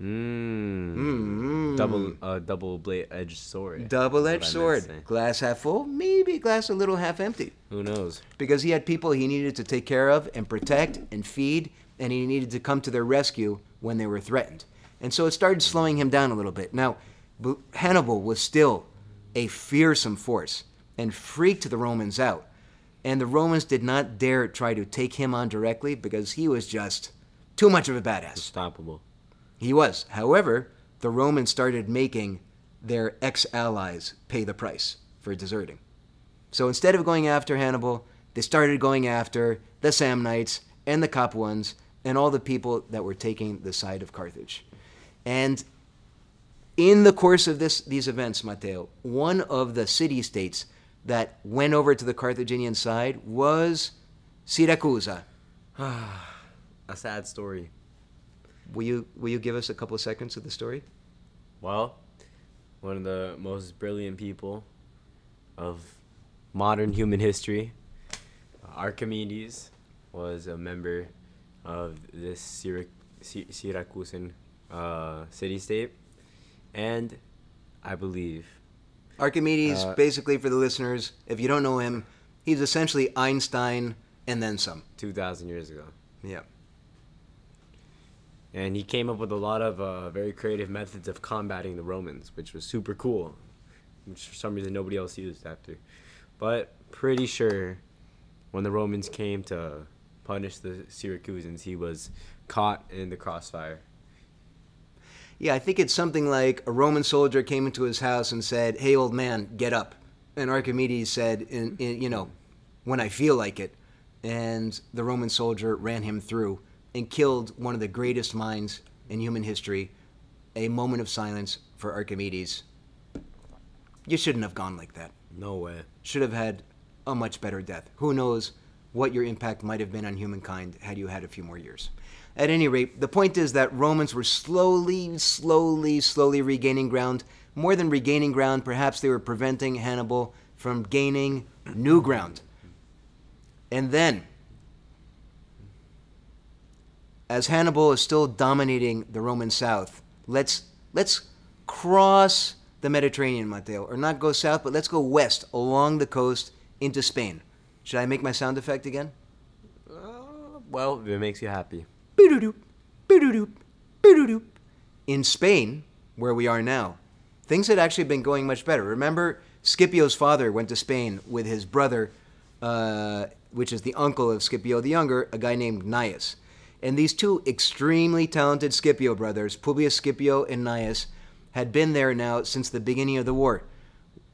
Mm. Double uh, double blade edged sword. Double edged That's what I meant sword. Glass half full, maybe glass a little half empty. Who knows? Because he had people he needed to take care of and protect and feed, and he needed to come to their rescue when they were threatened. And so it started slowing him down a little bit. Now, Hannibal was still a fearsome force and freaked the Romans out. And the Romans did not dare try to take him on directly because he was just too much of a badass. Unstoppable. He was. However, the Romans started making their ex allies pay the price for deserting. So instead of going after Hannibal, they started going after the Samnites and the Capuans and all the people that were taking the side of Carthage. And in the course of this, these events, Mateo, one of the city states that went over to the Carthaginian side was Syracusa. Ah, a sad story. Will you, will you give us a couple of seconds of the story? Well, one of the most brilliant people of modern human history, Archimedes, was a member of this Syrac- Sy- Syracusan uh, city state, and I believe Archimedes, Uh, basically for the listeners, if you don't know him, he's essentially Einstein and then some. 2,000 years ago. Yeah. And he came up with a lot of uh, very creative methods of combating the Romans, which was super cool, which for some reason nobody else used after. But pretty sure when the Romans came to punish the Syracusans, he was caught in the crossfire. Yeah, I think it's something like a Roman soldier came into his house and said, "Hey, old man, get up." And Archimedes said, in, in, "You know, when I feel like it." And the Roman soldier ran him through and killed one of the greatest minds in human history. A moment of silence for Archimedes. You shouldn't have gone like that. No way. should have had a much better death. Who knows what your impact might have been on humankind had you had a few more years. At any rate, the point is that Romans were slowly, slowly, slowly regaining ground. More than regaining ground, perhaps they were preventing Hannibal from gaining new ground. And then, as Hannibal is still dominating the Roman South, let's let's cross the Mediterranean, Mateo, or not go south, but let's go west along the coast into Spain. Should I make my sound effect again? Uh, well, if it makes you happy. In Spain, where we are now, things had actually been going much better. Remember, Scipio's father went to Spain with his brother, uh, which is the uncle of Scipio the Younger, a guy named Gnaeus. And these two extremely talented Scipio brothers, Publius Scipio and Gnaeus, had been there now since the beginning of the war.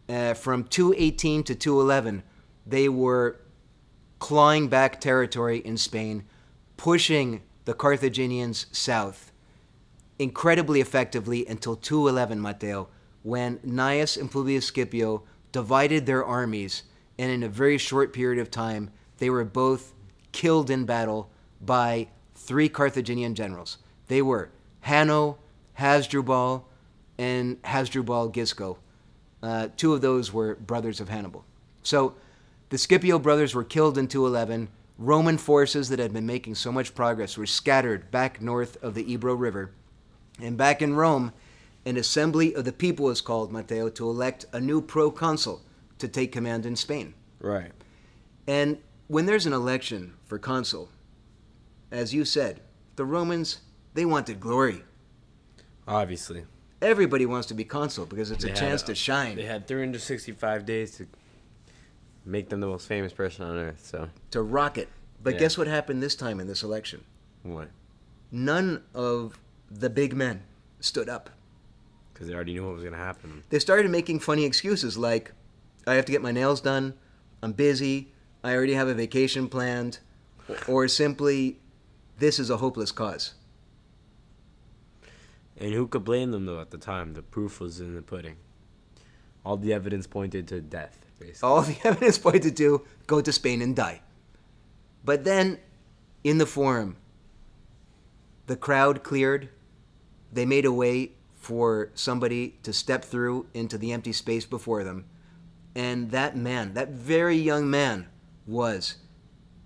Uh, from 218 to 211, they were clawing back territory in Spain, pushing the Carthaginians south incredibly effectively until 211, Mateo, when Gnaeus and Publius Scipio divided their armies, and in a very short period of time, they were both killed in battle by three Carthaginian generals. They were Hanno, Hasdrubal, and Hasdrubal Gisgo. Uh, two of those were brothers of Hannibal. So the Scipio brothers were killed in 211. Roman forces that had been making so much progress were scattered back north of the Ebro River. And back in Rome, an assembly of the people was called, Mateo, to elect a new proconsul to take command in Spain. Right. And when there's an election for consul, as you said, the Romans, they wanted glory. Obviously. Everybody wants to be consul because it's They a chance a- to shine, They had 365 days to make them the most famous person on earth. So to rock it. But Yeah. guess what happened this time in this election? what? None of the big men stood up. Because they already knew what was gonna happen. They started making funny excuses like, I have to get my nails done. I'm busy. I already have a vacation planned. Or simply, this is a hopeless cause. And who could blame them though? At the time, the proof was in the pudding. All the evidence pointed to death, basically. All the evidence pointed to go to Spain and die. But then, in the forum, the crowd cleared. They made a way for somebody to step through into the empty space before them. And that man, that very young man, was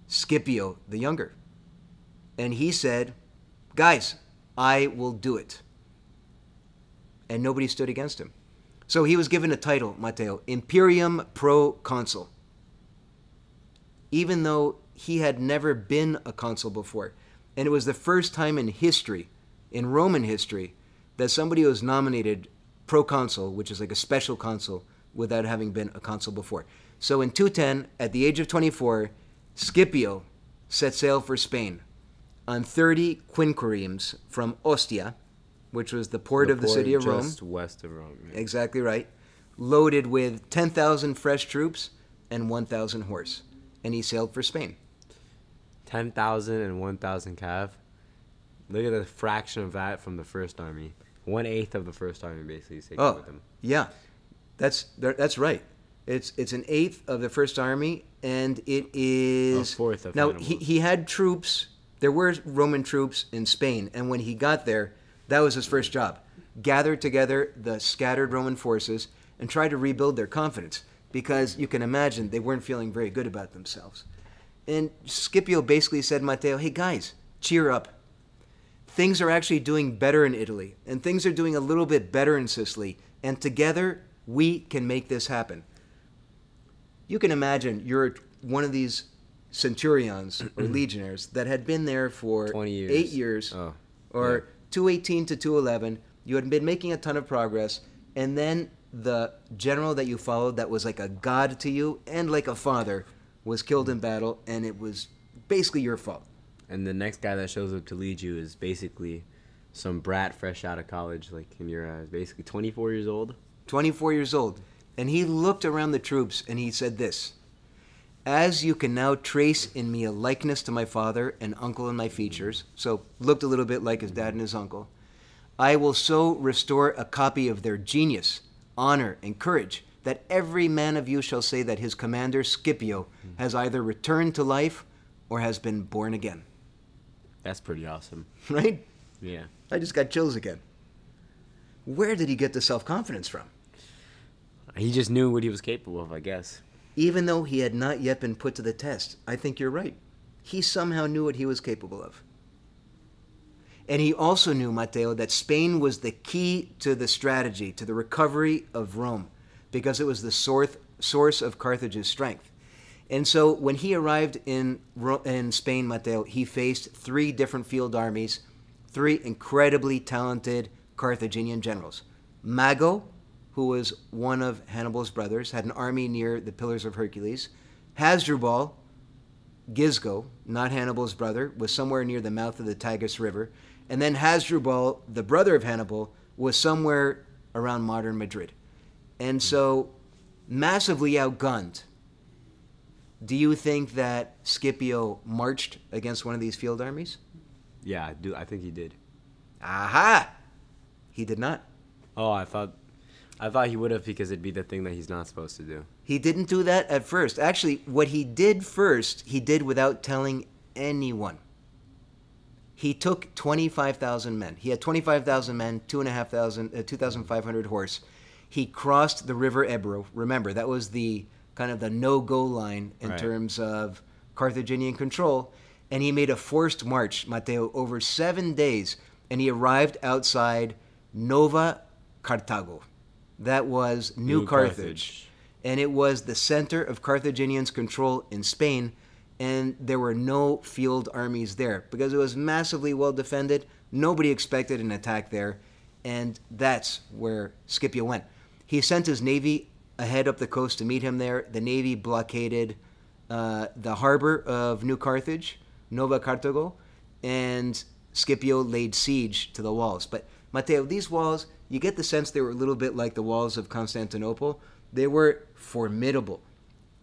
Scipio the Younger. And he said, Guys, I will do it. And nobody stood against him. So he was given a title, Mateo, Imperium Proconsul. Even though he had never been a consul before. And it was the first time in history, in Roman history, that somebody was nominated proconsul, which is like a special consul, without having been a consul before. So in 210, at the age of 24, Scipio set sail for Spain on 30 quinqueremes from Ostia, which was the port of the port city of Rome. just west of Rome. yeah. Exactly right. Loaded with 10,000 fresh troops and 1,000 horse. And he sailed for Spain. 10,000 and 1,000 cav. Look at the fraction of that from the first army. One eighth of the first army basically is taken Oh, with him. yeah. That's that's right. It's it's an eighth of the First Army, and it is A fourth of now. He he had troops. There were Roman troops in Spain, and when he got there, that was his first job: gather together the scattered Roman forces and try to rebuild their confidence, because you can imagine they weren't feeling very good about themselves. And Scipio basically said, Mateo, hey guys, cheer up. Things are actually doing better in Italy, and things are doing a little bit better in Sicily, and together we can make this happen. You can imagine you're one of these centurions or legionnaires that had been there for 20 years. eight years, Oh, or 218 to 211. You had been making a ton of progress, and then the general that you followed, that was like a god to you and like a father, was killed in battle, and it was basically your fault. And the next guy that shows up to lead you is basically some brat fresh out of college, like, and you're uh, basically 24 years old. 24 years old, and he looked around the troops and he said this As you can now trace in me a likeness to my father and uncle in my features, so looked a little bit like his dad and his uncle, I will so restore a copy of their genius, honor, and courage that every man of you shall say that his commander Scipio hmm. has either returned to life or has been born again. That's pretty awesome. Right? Yeah. I just got chills again. Where did he get the self confidence from? He just knew what he was capable of, I guess. Even though he had not yet been put to the test, I think you're right. He somehow knew what he was capable of. And he also knew, Mateo, that Spain was the key to the strategy, to the recovery of Rome, because it was the source, source of Carthage's strength. And so when he arrived in, in Spain, Mateo, he faced three different field armies, three incredibly talented Carthaginian generals. Mago, who was one of Hannibal's brothers, had an army near the Pillars of Hercules. Hasdrubal, Gisgo, not Hannibal's brother, was somewhere near the mouth of the Tagus River. And then Hasdrubal, the brother of Hannibal, was somewhere around modern Madrid. And so, massively outgunned. Do you think that Scipio marched against one of these field armies? Yeah, I do. I think he did. Aha! He did not. Oh, I thought, I thought he would have because it'd be the thing that he's not supposed to do. He didn't do that at first. Actually, what he did first, he did without telling anyone. He took 25,000 men. He had 25,000 men, 2,500, uh, 2,500 horse. He crossed the river Ebro. Remember, that was the kind of the no-go line in Right. terms of Carthaginian control. And he made a forced march, Mateo, over seven days. And he arrived outside Nova Carthago. That was New, New Carthage Carthage. and it was the center of Carthaginians' control in Spain, and there were no field armies there because it was massively well defended. Nobody expected an attack there, and that's where Scipio went. He sent his navy ahead up the coast to meet him there. The navy blockaded uh, the harbor of New Carthage, Nova Carthago, and Scipio laid siege to the walls. But Mateo, these walls, you get the sense they were a little bit like the walls of Constantinople. They were formidable,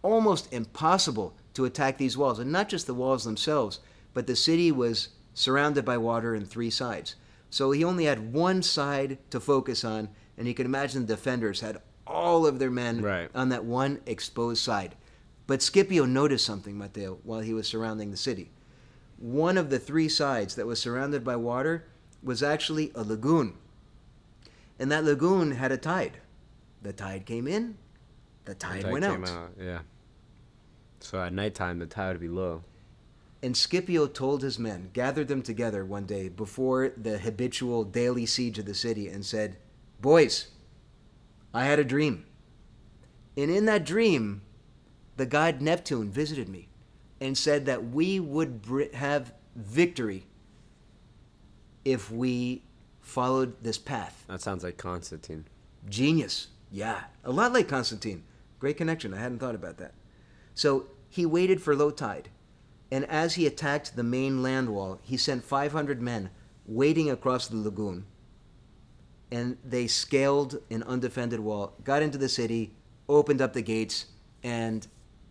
almost impossible to attack these walls. And not just the walls themselves, but the city was surrounded by water on three sides. So he only had one side to focus on, and you can imagine the defenders had all of their men Right. on that one exposed side. But Scipio noticed something, Mateo, while he was surrounding the city. One of the three sides that was surrounded by water was actually a lagoon. And that lagoon had a tide. The tide came in, the tide Tide went came out. Yeah. So at nighttime, the tide would be low. And Scipio told his men, gathered them together one day before the habitual daily siege of the city, and said, Boys, I had a dream. And in that dream, the god Neptune visited me and said that we would br- have victory if we followed this path. That sounds like Constantine. Genius. Yeah. A lot like Constantine. Great connection. I hadn't thought about that. So he waited for low tide. And as he attacked the main land wall, he sent 500 men wading across the lagoon. And they scaled an undefended wall, got into the city, opened up the gates, and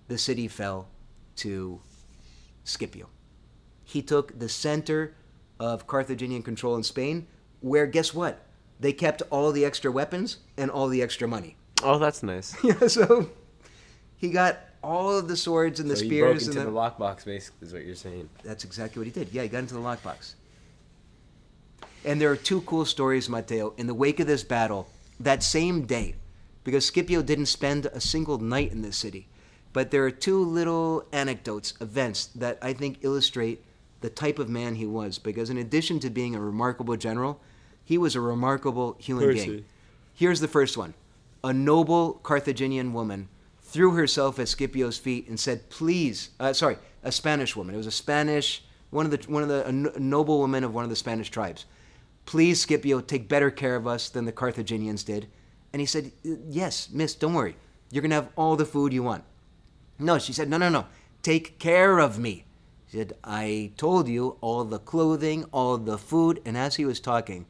the city fell to Scipio. He took the center of Carthaginian control in Spain, where guess what? They kept all the extra weapons and all the extra money. Oh, that's nice. Yeah, so he got all of the swords and the so he broke spears into and the the, lockbox, basically, is what you're saying. That's exactly what he did. Yeah, he got into the lockbox. And there are two cool stories, Mateo. In the wake of this battle, that same day, because Scipio didn't spend a single night in this city, but there are two little anecdotes, events that I think illustrate the type of man he was. Because in addition to being a remarkable general, he was a remarkable human being. Here's the first one A noble Carthaginian woman threw herself at Scipio's feet and said, Please, uh, sorry, a Spanish woman. It was a Spanish, one of the, one of the, a noble woman of one of the Spanish tribes. Please, Scipio, take better care of us than the Carthaginians did. And he said, Yes, miss, don't worry. You're going to have all the food you want. No, she said, No, no, no. Take care of me. She said, I told you all the clothing, all the food. And as he was talking,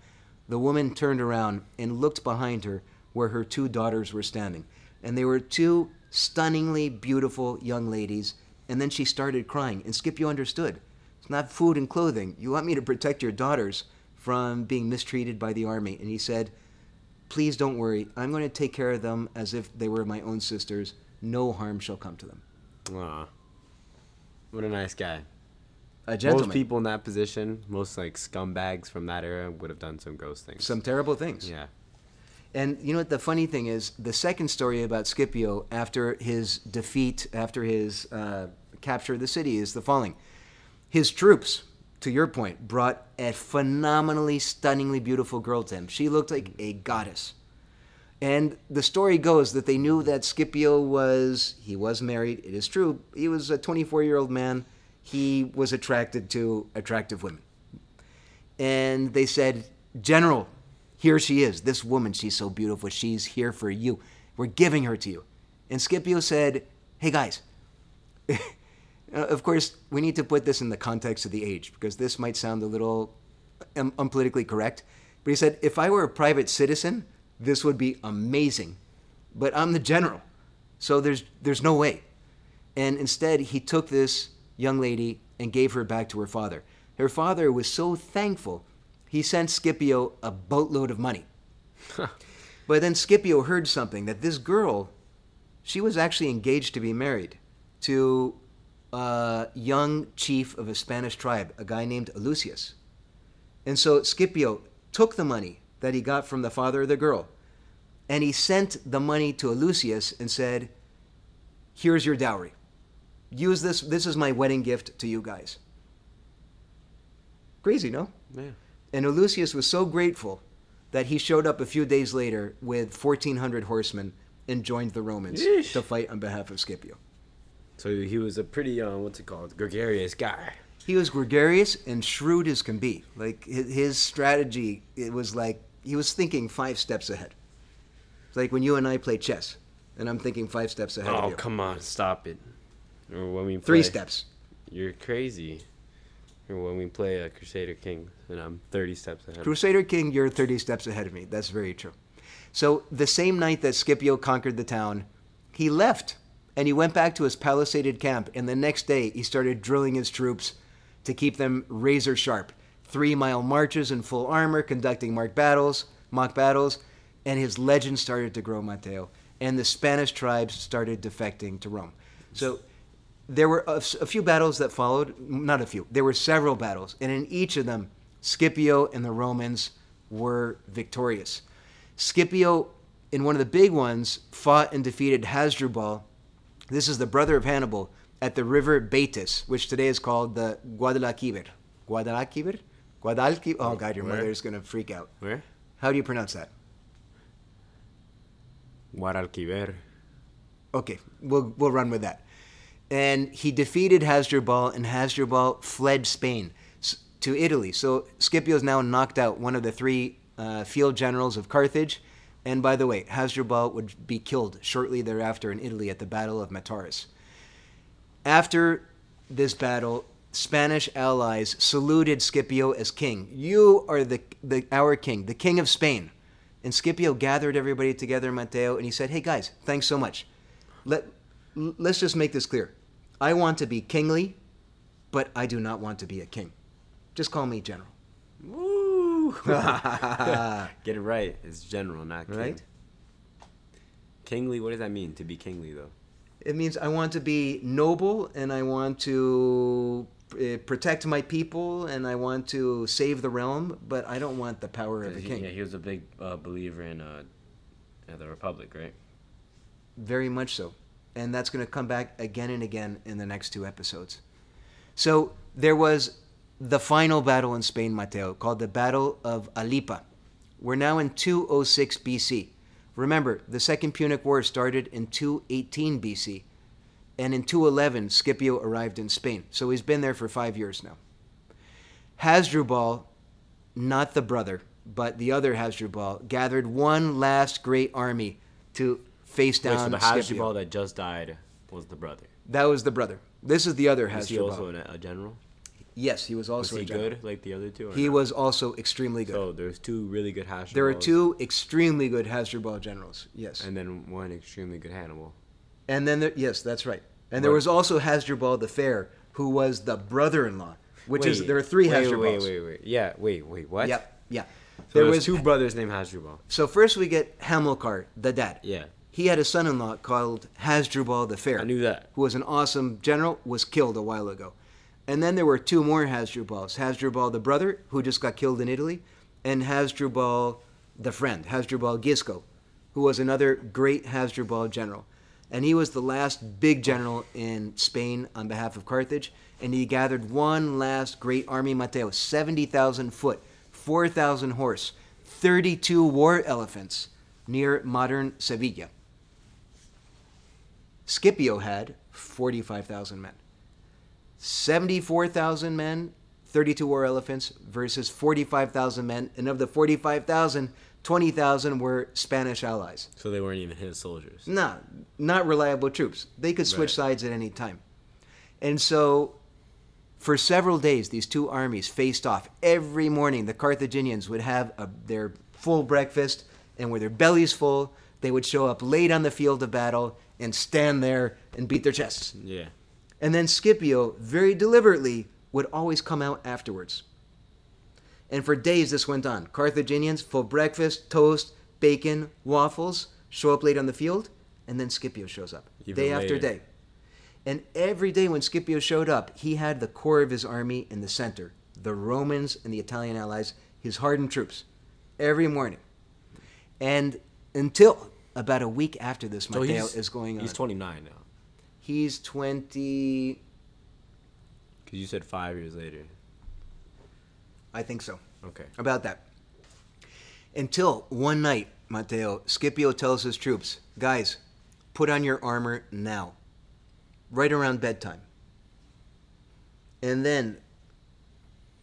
the woman turned around and looked behind her where her two daughters were standing. And they were two stunningly beautiful young ladies. And then she started crying. And Scipio understood. It's not food and clothing. You want me to protect your daughters from being mistreated by the army. And he said, Please don't worry. I'm going to take care of them as if they were my own sisters. No harm shall come to them. Aw. What a nice guy. A gentleman. Most people in that position, most like scumbags from that era, would have done some gross things. Some terrible things. yeah. And you know what the funny thing is? The second story about Scipio after his defeat, after his uh, capture of the city, is the following. His troops, to your point, brought a phenomenally, stunningly beautiful girl to him. She looked like a goddess. And the story goes that they knew that Scipio was, he was married. It is true. He was a 24 year old man. He was attracted to attractive women. And they said, General, here she is. This woman, she's so beautiful. She's here for you. We're giving her to you. And Scipio said, Hey guys, of course, we need to put this in the context of the age because this might sound a little um, unpolitically correct. But he said, if I were a private citizen, this would be amazing. But I'm the general, so there's there's no way. And instead, he took this young lady and gave her back to her father. Her father was so thankful, he sent Scipio a boatload of money. but then Scipio heard something that this girl, she was actually engaged to be married to a young chief of a Spanish tribe, a guy named Lucius. And so Scipio took the money that he got from the father of the girl and he sent the money to Lucius and said, Here's your dowry. Use this. This is my wedding gift to you guys. Crazy, no? Yeah. And Lucius was so grateful that he showed up a few days later with 1,400 horsemen and joined the Romans Yeesh. to fight on behalf of Scipio. So he was a pretty, uh, what's it called, gregarious guy. He was gregarious and shrewd as can be. Like his strategy, it was like he was thinking five steps ahead. It's like when you and I play chess, and I'm thinking five steps ahead of Oh, you. come on, stop it. Or when we play, Three steps. You're crazy. Or when we play a Crusader King, and I'm 30 steps ahead. Crusader King, you're 30 steps ahead of me. That's very true. So the same night that Scipio conquered the town, he left and he went back to his palisaded camp. And the next day, he started drilling his troops to keep them razor sharp. Three mile marches in full armor, conducting mock battles, mock battles, and his legend started to grow, Mateo. And the Spanish tribes started defecting to Rome. So there were a, a few battles that followed, not a few, there were several battles. And in each of them, Scipio and the Romans were victorious. Scipio, in one of the big ones, fought and defeated Hasdrubal. This is the brother of Hannibal at the river Baetis, which today is called the Guadalquivir. Guadalquivir? Guadalquivir? Oh, God, your Where? is going to freak out. Where? How do you pronounce that? Guadalquivir. Okay, we'll, we'll run with that. And he defeated Hasdrubal, and Hasdrubal fled Spain to Italy. So Scipio is now knocked out, one of the three uh, field generals of Carthage. And by the way, Hasdrubal would be killed shortly thereafter in Italy at the Battle of Metaurus. After this battle, Spanish allies saluted Scipio as king. You are the, the our king, the king of Spain. And Scipio gathered everybody together, Mateo, and he said, "Hey guys, thanks so much. Let let's just make this clear. I want to be kingly, but I do not want to be a king. Just call me general." Woo! Get it right. It's general, not king. Right? Kingly, what does that mean to be kingly though? It means I want to be noble and I want to uh, protect my people and I want to save the realm, but I don't want the power of a king. Yeah, he was a big uh, believer in uh, the republic, right? Very much so. And that's going to come back again and again in the next two episodes. So there was the final battle in Spain, Mateo, called the Battle of Ilipa. We're now in 206 BC. Remember, the Second Punic War started in 218 BC. And in 211, Scipio arrived in Spain. So he's been there for five years now. Hasdrubal, not the brother, but the other Hasdrubal, gathered one last great army to face Wait, so down the. Hasdrubal that just died was the brother. That was the brother. This is the other Was he Hasdrubal. also a general? yes, he was also Was he a general. good like the other two? or He not? was also extremely good. So there's two really good Hasdrubals. there are two extremely good Hasdrubal generals. Yes, and, then one extremely good Hannibal. And then there, yes, that's right. And there was also Hasdrubal the Fair, who was the brother-in-law. Which is there are three wait, Hasdrubals. Wait, wait, wait. Yeah, wait, wait. What? Yep, yeah. So there was two brothers named Hasdrubal. So first we get Hamilcar, the dad. Yeah, He had a son-in-law called Hasdrubal the Fair. I knew that. who was an awesome general, was killed a while ago. And then there were two more Hasdrubals Hasdrubal the brother, who just got killed in Italy, and Hasdrubal the friend, Hasdrubal Gisgo, who was another great Hasdrubal general. And he was the last big general in Spain on behalf of Carthage. And he gathered one last great army, Mateo 70,000 foot, 4,000 horse, 32 war elephants near modern Sevilla. Scipio had 45,000 men. 74,000 men, 32 war elephants versus 45,000 men. And of the 45,000, 20,000 were Spanish allies. So they weren't even his soldiers. Nah, not reliable troops. They could switch Right. sides at any time. And so, for several days, these two armies faced off. Every morning, the Carthaginians would have a, their full breakfast, and with their bellies full, they would show up late on the field of battle and stand there and beat their chests. Yeah. And then Scipio, very deliberately, would always come out afterwards. And for days this went on. Carthaginians, full breakfast, toast, bacon, waffles, show up late on the field, and then Scipio shows up. Even day after day. And every day when Scipio showed up, he had the core of his army in the center the Romans and the Italian allies, his hardened troops, every morning. And until about a week after this, So Mateo is going on. He's 29 now. He's 20. Because you said five years later. I think so. Okay. About that. Until one night, Mateo, Scipio tells his troops, guys, put on your armor now. Right around bedtime. And then,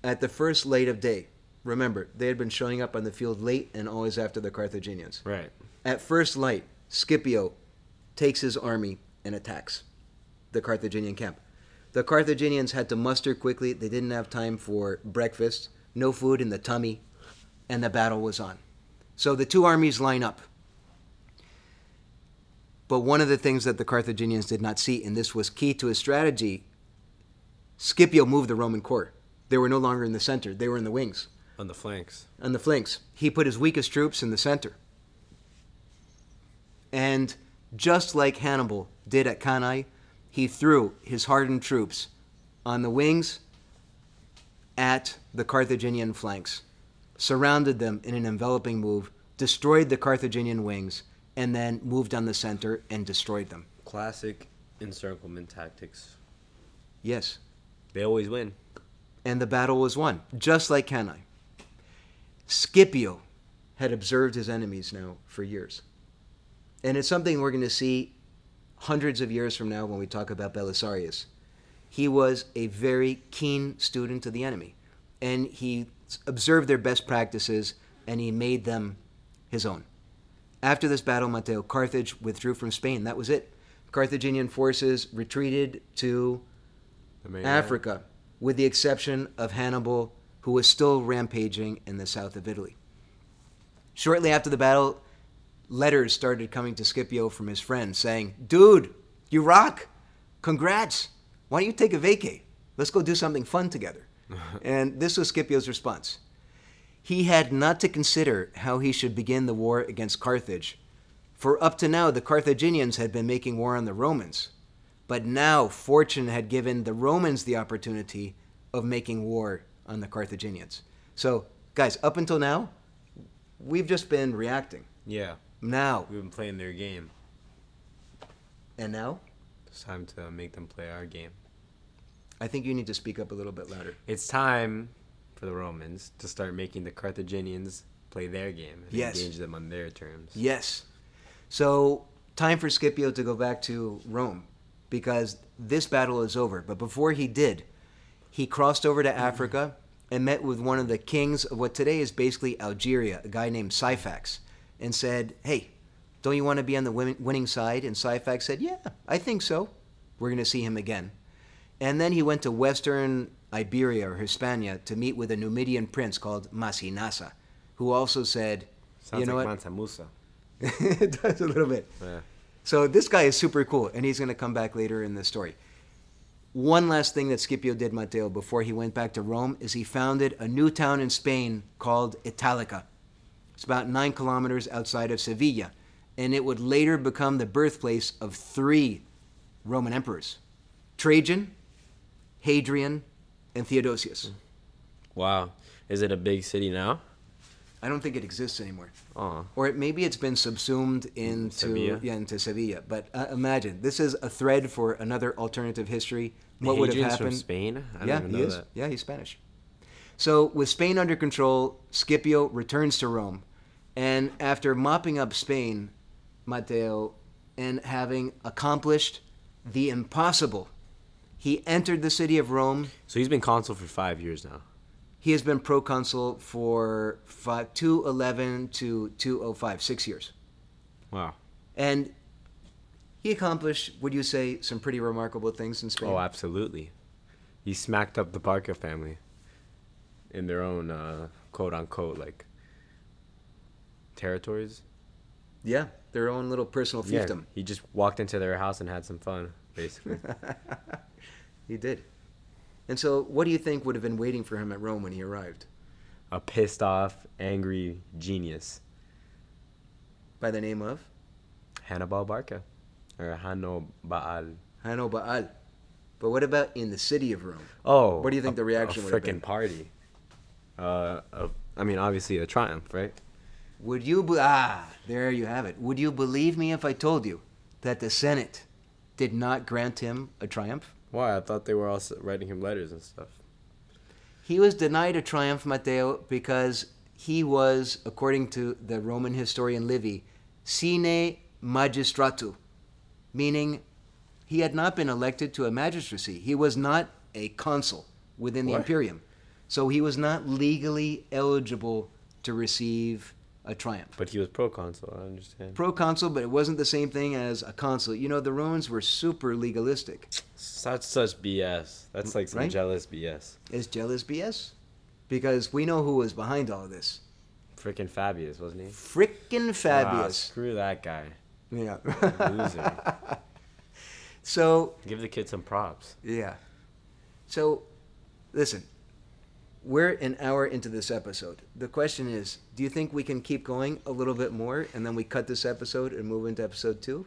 at the first light of day, remember, they had been showing up on the field late and always after the Carthaginians. Right. At first light, Scipio takes his army and attacks the Carthaginian camp. The Carthaginians had to muster quickly. They didn't have time for breakfast, no food in the tummy, and the battle was on. So the two armies line up But one of the things that the Carthaginians did not see, and this was key to his strategy, Scipio moved the Roman corps. They were no longer in the center, they were in the wings, On the flanks. on the flanks. He put his weakest troops in the center. And just like Hannibal did at Cannae, he threw his hardened troops on the wings at the Carthaginian flanks, surrounded them in an enveloping move, destroyed the Carthaginian wings, and then moved on the center and destroyed them. Classic encirclement tactics. Yes. They always win. And the battle was won, just like Cannae. Scipio had observed his enemies now for years. And it's something we're going to see hundreds of years from now when we talk about Belisarius. He was a very keen student of the enemy, and he observed their best practices and he made them his own. After this battle, Mateo, Carthage withdrew from Spain. That was it. Carthaginian forces retreated to Africa, with the exception of Hannibal, who was still rampaging in the south of Italy. Shortly after the battle, letters started coming to Scipio from his friends saying, Dude, you rock! Congrats! Why don't you take a vacay? Let's go do something fun together. and this was Scipio's response. He had not to consider how he should begin the war against Carthage, for up to now the Carthaginians had been making war on the Romans. But now fortune had given the Romans the opportunity of making war on the Carthaginians. So, guys, up until now, we've just been reacting. Yeah. Now, We've been playing their game. and now, It's time to make them play our game. I think you need to speak up a little bit louder. It's time for the Romans to start making the Carthaginians play their game and Yes. engage them on their terms. Yes. So, time for Scipio to go back to Rome because this battle is over. But before he did, he crossed over to Africa and met with one of the kings of what today is basically Algeria, a guy named Syphax, and said, Hey, don't you want to be on the win- winning side? And Syphax said, Yeah, I think so. We're going to see him again. And then he went to western Iberia or Hispania to meet with a Numidian prince called Masinissa, who also said, Sounds You know like what? Mansa Musa. it does a little bit. Yeah. So this guy is super cool, and he's going to come back later in the story. One last thing that Scipio did, Mateo, before he went back to Rome, is he founded a new town in Spain called Italica. It's about nine kilometers outside of Sevilla, and it would later become the birthplace of three Roman emperors Trajan, Hadrian, and Theodosius. Wow. Is it a big city now? I don't think it exists anymore. Oh. or it, maybe it's been subsumed into Sevilla? yeah into Sevilla. But uh, imagine this is a thread for another alternative history. What would have happened? from Spain? I yeah, he even know is. that. Yeah, he's Spanish. So with Spain under control, Scipio returns to Rome, and after mopping up Spain, Mateo, and having accomplished the impossible, he entered the city of Rome. So he's been consul for five years now. He has been proconsul for oh five, 211 to 205, six years. Wow. And he accomplished, would you say, some pretty remarkable things in Spain? Oh, absolutely. He smacked up the Barca family in their own uh, quote unquote like territories. yeah, their own little personal fiefdom. he just walked into their house and had some fun, basically. he did. And so, what do you think would have been waiting for him at Rome when he arrived? A pissed off, angry genius. By the name of Hannibal Barca. Or Baal. Hanno Baal. But what about in the city of Rome? Oh. What do you think a- the reaction a would have been? party. Uh, a, I mean, obviously a triumph, right? Would you be- ah, there you have it. Would you believe me if I told you that the Senate did not grant him a triumph? Why? I thought they were all writing him letters and stuff. He was denied a triumph, Mateo, because he was, according to the Roman historian Livy, sine magistratu, meaning he had not been elected to a magistracy. He was not a consul within the What? imperium. So he was not legally eligible to receive a triumph. But he was proconsul, I understand. Proconsul, but it wasn't the same thing as a consul. You know, the Romans were super legalistic. Such such BS. That's like some Right? jealous BS. Is jealous BS? Because we know who was behind all of this. Freaking Fabius, wasn't he? Frickin' Ah, Fabius. screw that guy. Yeah. Loser. so Give the kid some props. Yeah. So, listen, we're an hour into this episode. The question is do you think we can keep going a little bit more and then we cut this episode and move into episode two?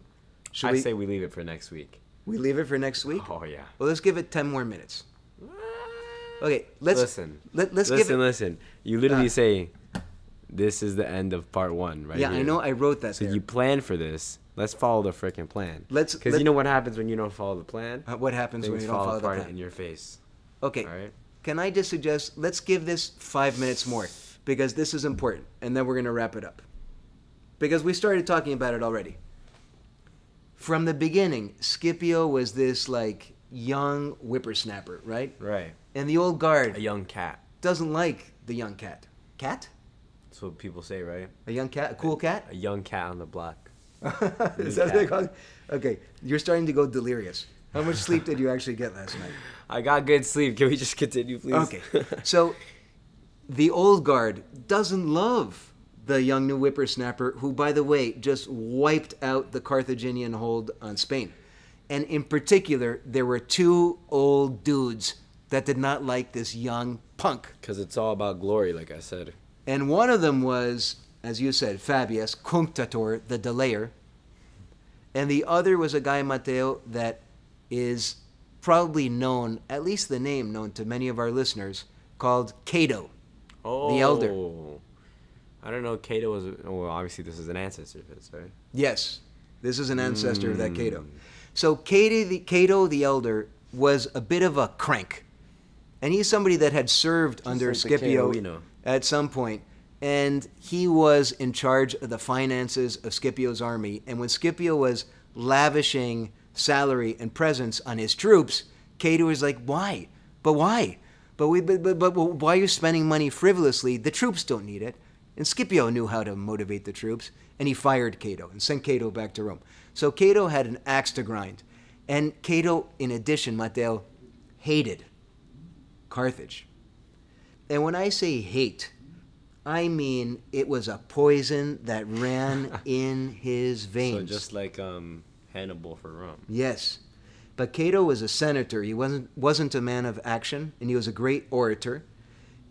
Should I we, say we leave it for next week. we leave it for next week? Oh yeah. Well, let's give it 10 more minutes. Okay, let's listen. Let, let's listen, give it. listen. You literally Uh. say, "This is the end of part one." Right yeah, I know I wrote that So there. you plan for this. Let's follow the freaking plan. Let's- Because you know what happens when you don't follow the plan. Uh, what happens when you don't follow the apart plan? in your face. Okay, All right. can I just suggest let's give this five minutes more because this is important, and then we're gonna wrap it up because we started talking about it already. From the beginning, Scipio was this like young whippersnapper, right? Right. And the old guard A young cat. doesn't like the young cat. Cat? That's what people say, right? A young cat? A cool cat? A young cat on the block. is that what they call it? Okay, you're starting to go delirious. How much sleep did you actually get last night? I got good sleep. Can we just continue, please? Okay. So the old guard doesn't love the young new whippersnapper, who, by the way, just wiped out the Carthaginian hold on Spain. And in particular, there were two old dudes that did not like this young punk. Because it's all about glory, like I said. And one of them was, as you said, Fabius Cunctator, the delayer. And the other was a guy, Mateo, that is probably known, at least the name known to many of our listeners, called Cato. Oh. The elder. I don't know. Cato was. Oh, well, obviously this is an ancestor of his, right? Yes, this is an ancestor of that Cato. Hmm. So Cato the, Cato the elder was a bit of a crank. And he's somebody that had served under like the Scipio Cato we know. At some point, And he was in charge of the finances of Scipio's army. And when Scipio was lavishing salary and presents on his troops, Cato was like, why? But why? But, we, but, but, but why are you spending money frivolously? The troops don't need it. And Scipio knew how to motivate the troops, and he fired Cato and sent Cato back to Rome. So Cato had an axe to grind. And Cato, in addition, Mateo, hated Carthage. And when I say hate, I mean it was a poison that ran in his veins. So just like um, Hannibal for Rome. Yes. But Cato was a senator. He wasn't wasn't a man of action, and he was a great orator.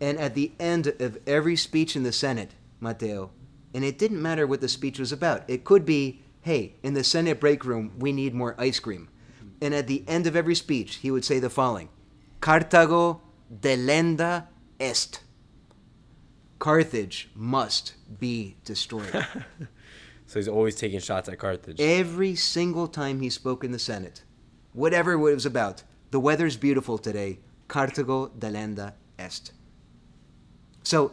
And at the end of every speech in the Senate, Mateo, and it didn't matter what the speech was about. It could be, hey, in the Senate break room, we need more ice cream. And at the end of every speech, he would say the following Carthago delenda est. Carthage must be destroyed. So he's always taking shots at Carthage. Every single time he spoke in the Senate, whatever it was about, the weather's beautiful today, Carthago delenda est. So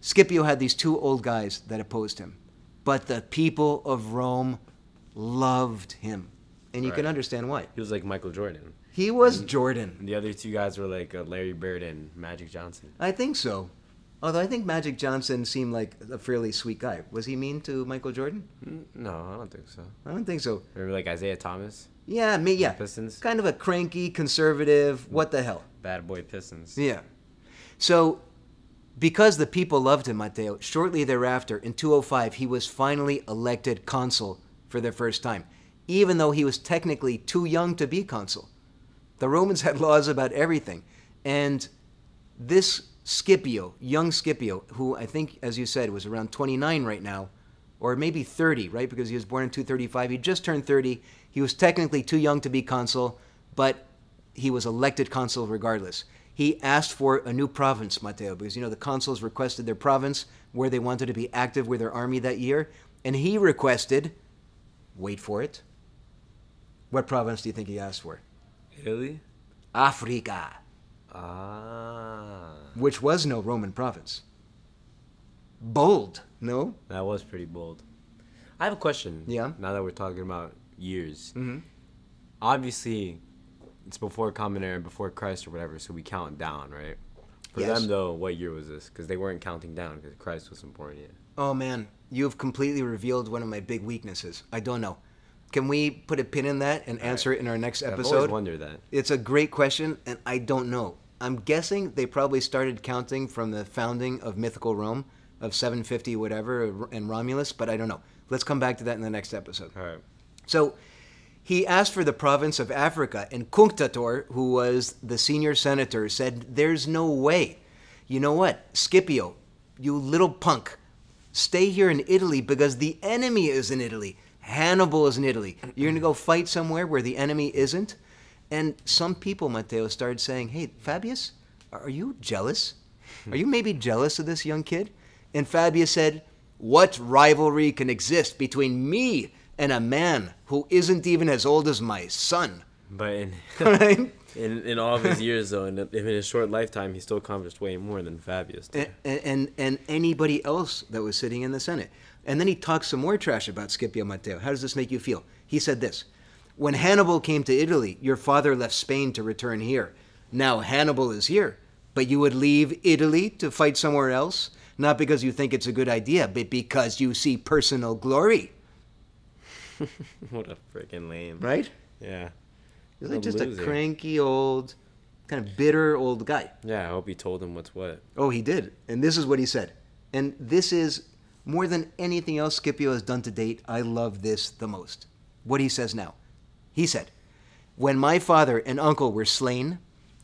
Scipio had these two old guys that opposed him, but the people of Rome loved him. And you can understand why. He was like Michael Jordan. He was Jordan. And the other two guys were like uh, Larry Bird and Magic Johnson. I think so. Although I think Magic Johnson seemed like a fairly sweet guy. Was he mean to Michael Jordan? Mm, No, I don't think so. I don't think so. Remember like Isiah Thomas? Yeah, me, yeah. Pistons? Kind of a cranky, conservative, what the hell. Bad boy Pistons. Yeah. So, because the people loved him, Mateo, shortly thereafter, in 205, he was finally elected consul for the first time, even though he was technically too young to be consul. The Romans had laws about everything. And this Scipio, young Scipio, who I think, as you said, was around 29 right now, or maybe 30, right? Because he was born in 235. He just turned 30. He was technically too young to be consul, but he was elected consul regardless. He asked for a new province, Mateo, because you know the consuls requested their province where they wanted to be active with their army that year, and he requested, wait for it. What province do you think he asked for? Italy? Africa, Ah. which was no Roman province. Bold, no? That was pretty bold. I have a question. Yeah? Now that we're talking about years. Mhm. Obviously, it's before Common Era, before Christ or whatever, so we count down, right? For Yes. them, though, what year was this? Because they weren't counting down because Christ wasn't born yet. Oh man, you've completely revealed one of my big weaknesses. I don't know. Can we put a pin in that and answer it in our next episode? I've always episode? wondered that. It's a great question, and I don't know. I'm guessing they probably started counting from the founding of mythical Rome, of 750 whatever and Romulus, but I don't know. Let's come back to that in the next episode. All right. So he asked for the province of Africa, and Cunctator, who was the senior senator, said, There's no way. You know what? Scipio, you little punk, stay here in Italy because the enemy is in Italy. Hannibal is in Italy. You're going to go fight somewhere where the enemy isn't? And some people, Mateo, started saying, Hey, Fabius, are you jealous? Hmm. Are you maybe jealous of this young kid? And Fabius said, What rivalry can exist between me and a man who isn't even as old as my son? But in, Right? in in all of his years, though, in, in his short lifetime, he still accomplished way more than Fabius did. and, and and anybody else that was sitting in the Senate. And then he talked some more trash about Scipio Mateo. How does this make you feel? He said this When Hannibal came to Italy, your father left Spain to return here. Now Hannibal is here, but you would leave Italy to fight somewhere else, not because you think it's a good idea, but because you see personal glory. what a freaking lame. Right? Yeah. He's like just a cranky old, kind of bitter old guy. Yeah, I hope he told him what's what. Oh, he did. And this is what he said. And this is more than anything else Scipio has done to date. I love this the most. What he says now. He said, When my father and uncle were slain,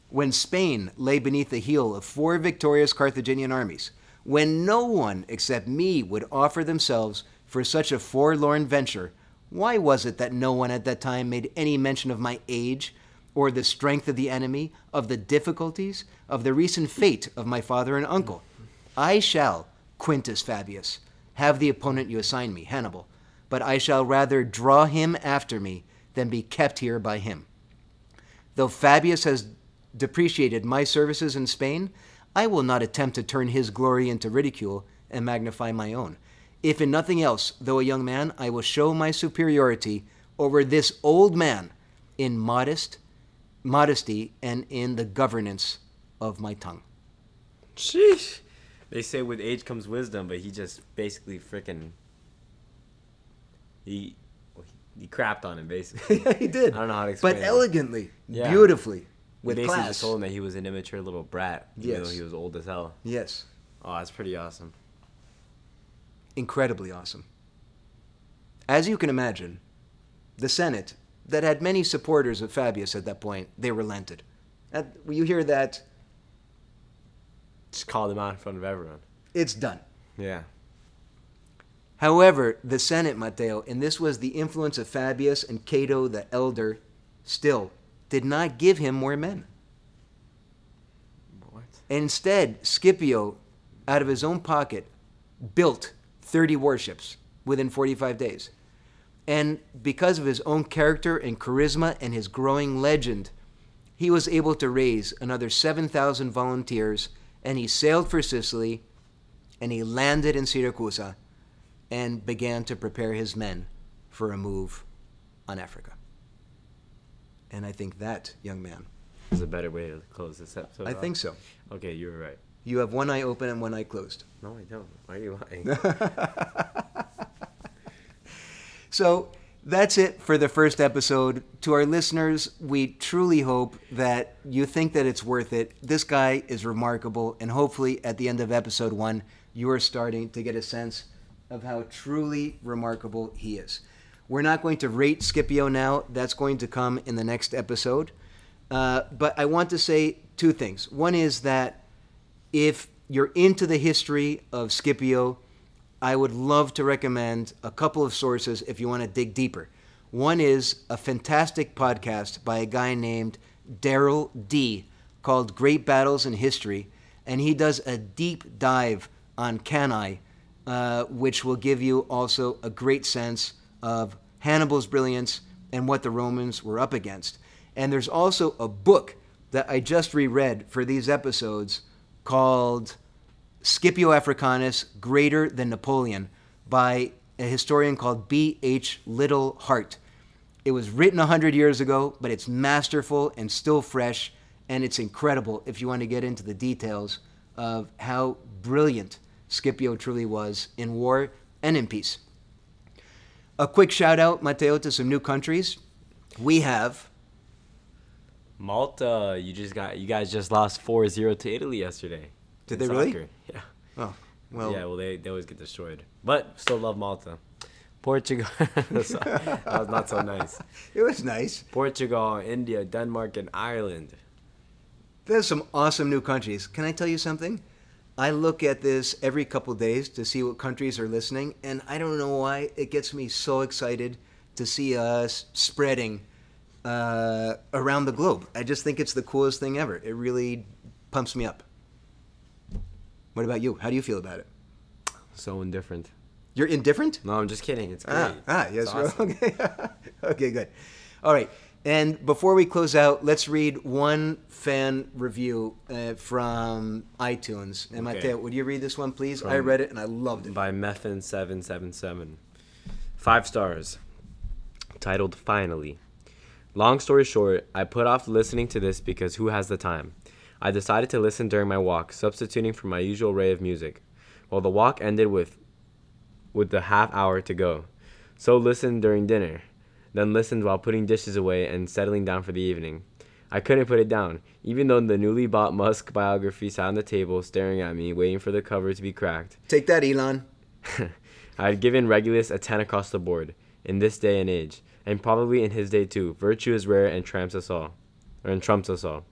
when Spain lay beneath the heel of four victorious Carthaginian armies, when no one except me would offer themselves for such a forlorn venture, why was it that no one at that time made any mention of my age, or the strength of the enemy, of the difficulties, of the recent fate of my father and uncle? I shall, Quintus Fabius, have the opponent you assign me, Hannibal, but I shall rather draw him after me than be kept here by him. Though Fabius has depreciated my services in Spain, I will not attempt to turn his glory into ridicule and magnify my own. If in nothing else, though a young man, I will show my superiority over this old man in modest modesty and in the governance of my tongue. Sheesh. They say with age comes wisdom, but he just basically freaking. He, he, crapped on him basically. yeah, he did. I don't know how to explain But it. elegantly, Yeah. beautifully, with basically class. just told him that he was an immature little brat, even Yes. though he was old as hell. Yes, Oh, that's pretty awesome. incredibly awesome. As you can imagine, the Senate, that had many supporters of Fabius at that point, they relented. At, you hear that, Just called him out in front of everyone. it's done. Yeah. However, the Senate, Mateo, and this was the influence of Fabius and Cato the elder, still did not give him more men. What? Instead, Scipio, out of his own pocket, built 30 warships within 45 days. And because of his own character and charisma and his growing legend, he was able to raise another 7,000 volunteers and he sailed for Sicily and he landed in Syracusa and began to prepare his men for a move on Africa. And I think that, young man, Is a better way to close this episode. I off. think so. Okay, you were right. You have one eye open and one eye closed. No, I don't. Why are you lying? So that's it for the first episode. To our listeners, we truly hope that you think that it's worth it. This guy is remarkable, and hopefully at the end of episode one, you are starting to get a sense of how truly remarkable he is. We're not going to rate Scipio now, that's going to come in the next episode. Uh, but I want to say two things. One is that if you're into the history of Scipio, I would love to recommend a couple of sources if you want to dig deeper. One is a fantastic podcast by a guy named Daryl D called Great Battles in History, and he does a deep dive on Cannae, uh, which will give you also a great sense of Hannibal's brilliance and what the Romans were up against. And there's also a book that I just reread for these episodes called Scipio Africanus Greater Than Napoleon by a historian called B.H. Liddell Hart. It was written 100 years ago, but it's masterful and still fresh, and it's incredible if you want to get into the details of how brilliant Scipio truly was in war and in peace. A quick shout out, Mateo, to some new countries. We have Malta, you just got you guys just lost 4-0 to Italy yesterday. Did they really? Yeah. Oh. Well, yeah, well, they, they always get destroyed. But still love Malta. Portugal. that was not so nice. it was nice. Portugal, India, Denmark, and Ireland. There's some awesome new countries. Can I tell you something? I look at this every couple days to see what countries are listening, and I don't know why it gets me so excited to see us spreading uh, around the globe. I just think it's the coolest thing ever. It really pumps me up. What about you? How do you feel about it? So indifferent. You're indifferent? No, I'm just kidding. It's great. Ah, ah yes. Awesome. okay. okay, good. All right. And before we close out, let's read one fan review uh, from iTunes. And Okay. Mateo, would you read this one, please? I read it and I loved it. by Methin777. Five stars. Titled Finally. Long story short, I put off listening to this because who has the time? I decided to listen during my walk, substituting for my usual array of music. Well, the walk ended with with the half hour to go. So listened during dinner, then listened while putting dishes away and settling down for the evening. I couldn't put it down, even though the newly bought Musk biography sat on the table staring at me, waiting for the cover to be cracked. Take that, Elon. I had given Regulus a 10 across the board in this day and age, and probably in his day too. Virtue is rare and trumps us all. Or and trumps us all.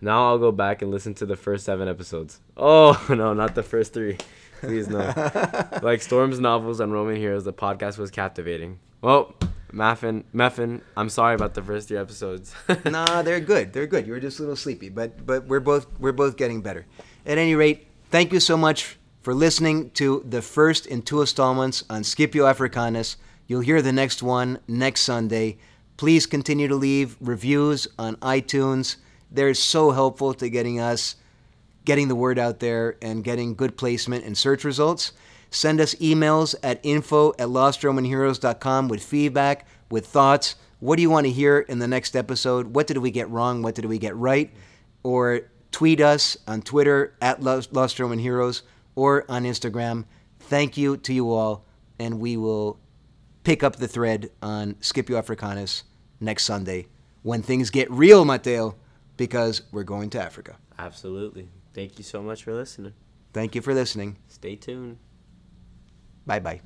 Now I'll go back and listen to the first seven episodes. Oh, no, not the first three. Please, no. like Storm's novels and Roman Heroes, the podcast was captivating. Well, Maffin, Meffin, I'm sorry about the first three episodes. nah, they're good. They're good. You were just a little sleepy, but but we're both we're both getting better. At any rate, thank you so much for listening to the first in two installments on Scipio Africanus. You'll hear the next one next Sunday. Please continue to leave reviews on iTunes. They're so helpful to getting us getting the word out there and getting good placement in search results. Send us emails at info at lostromanheroes.com with feedback, with thoughts. What do you want to hear in the next episode? What did we get wrong? What did we get right? Or tweet us on Twitter at Lost Roman Heroes or on Instagram. Thank you to you all, and we will pick up the thread on Scipio Africanus next Sunday when things get real, Mateo, because we're going to Africa. Absolutely. Thank you so much for listening. Thank you for listening. Stay tuned. Bye bye.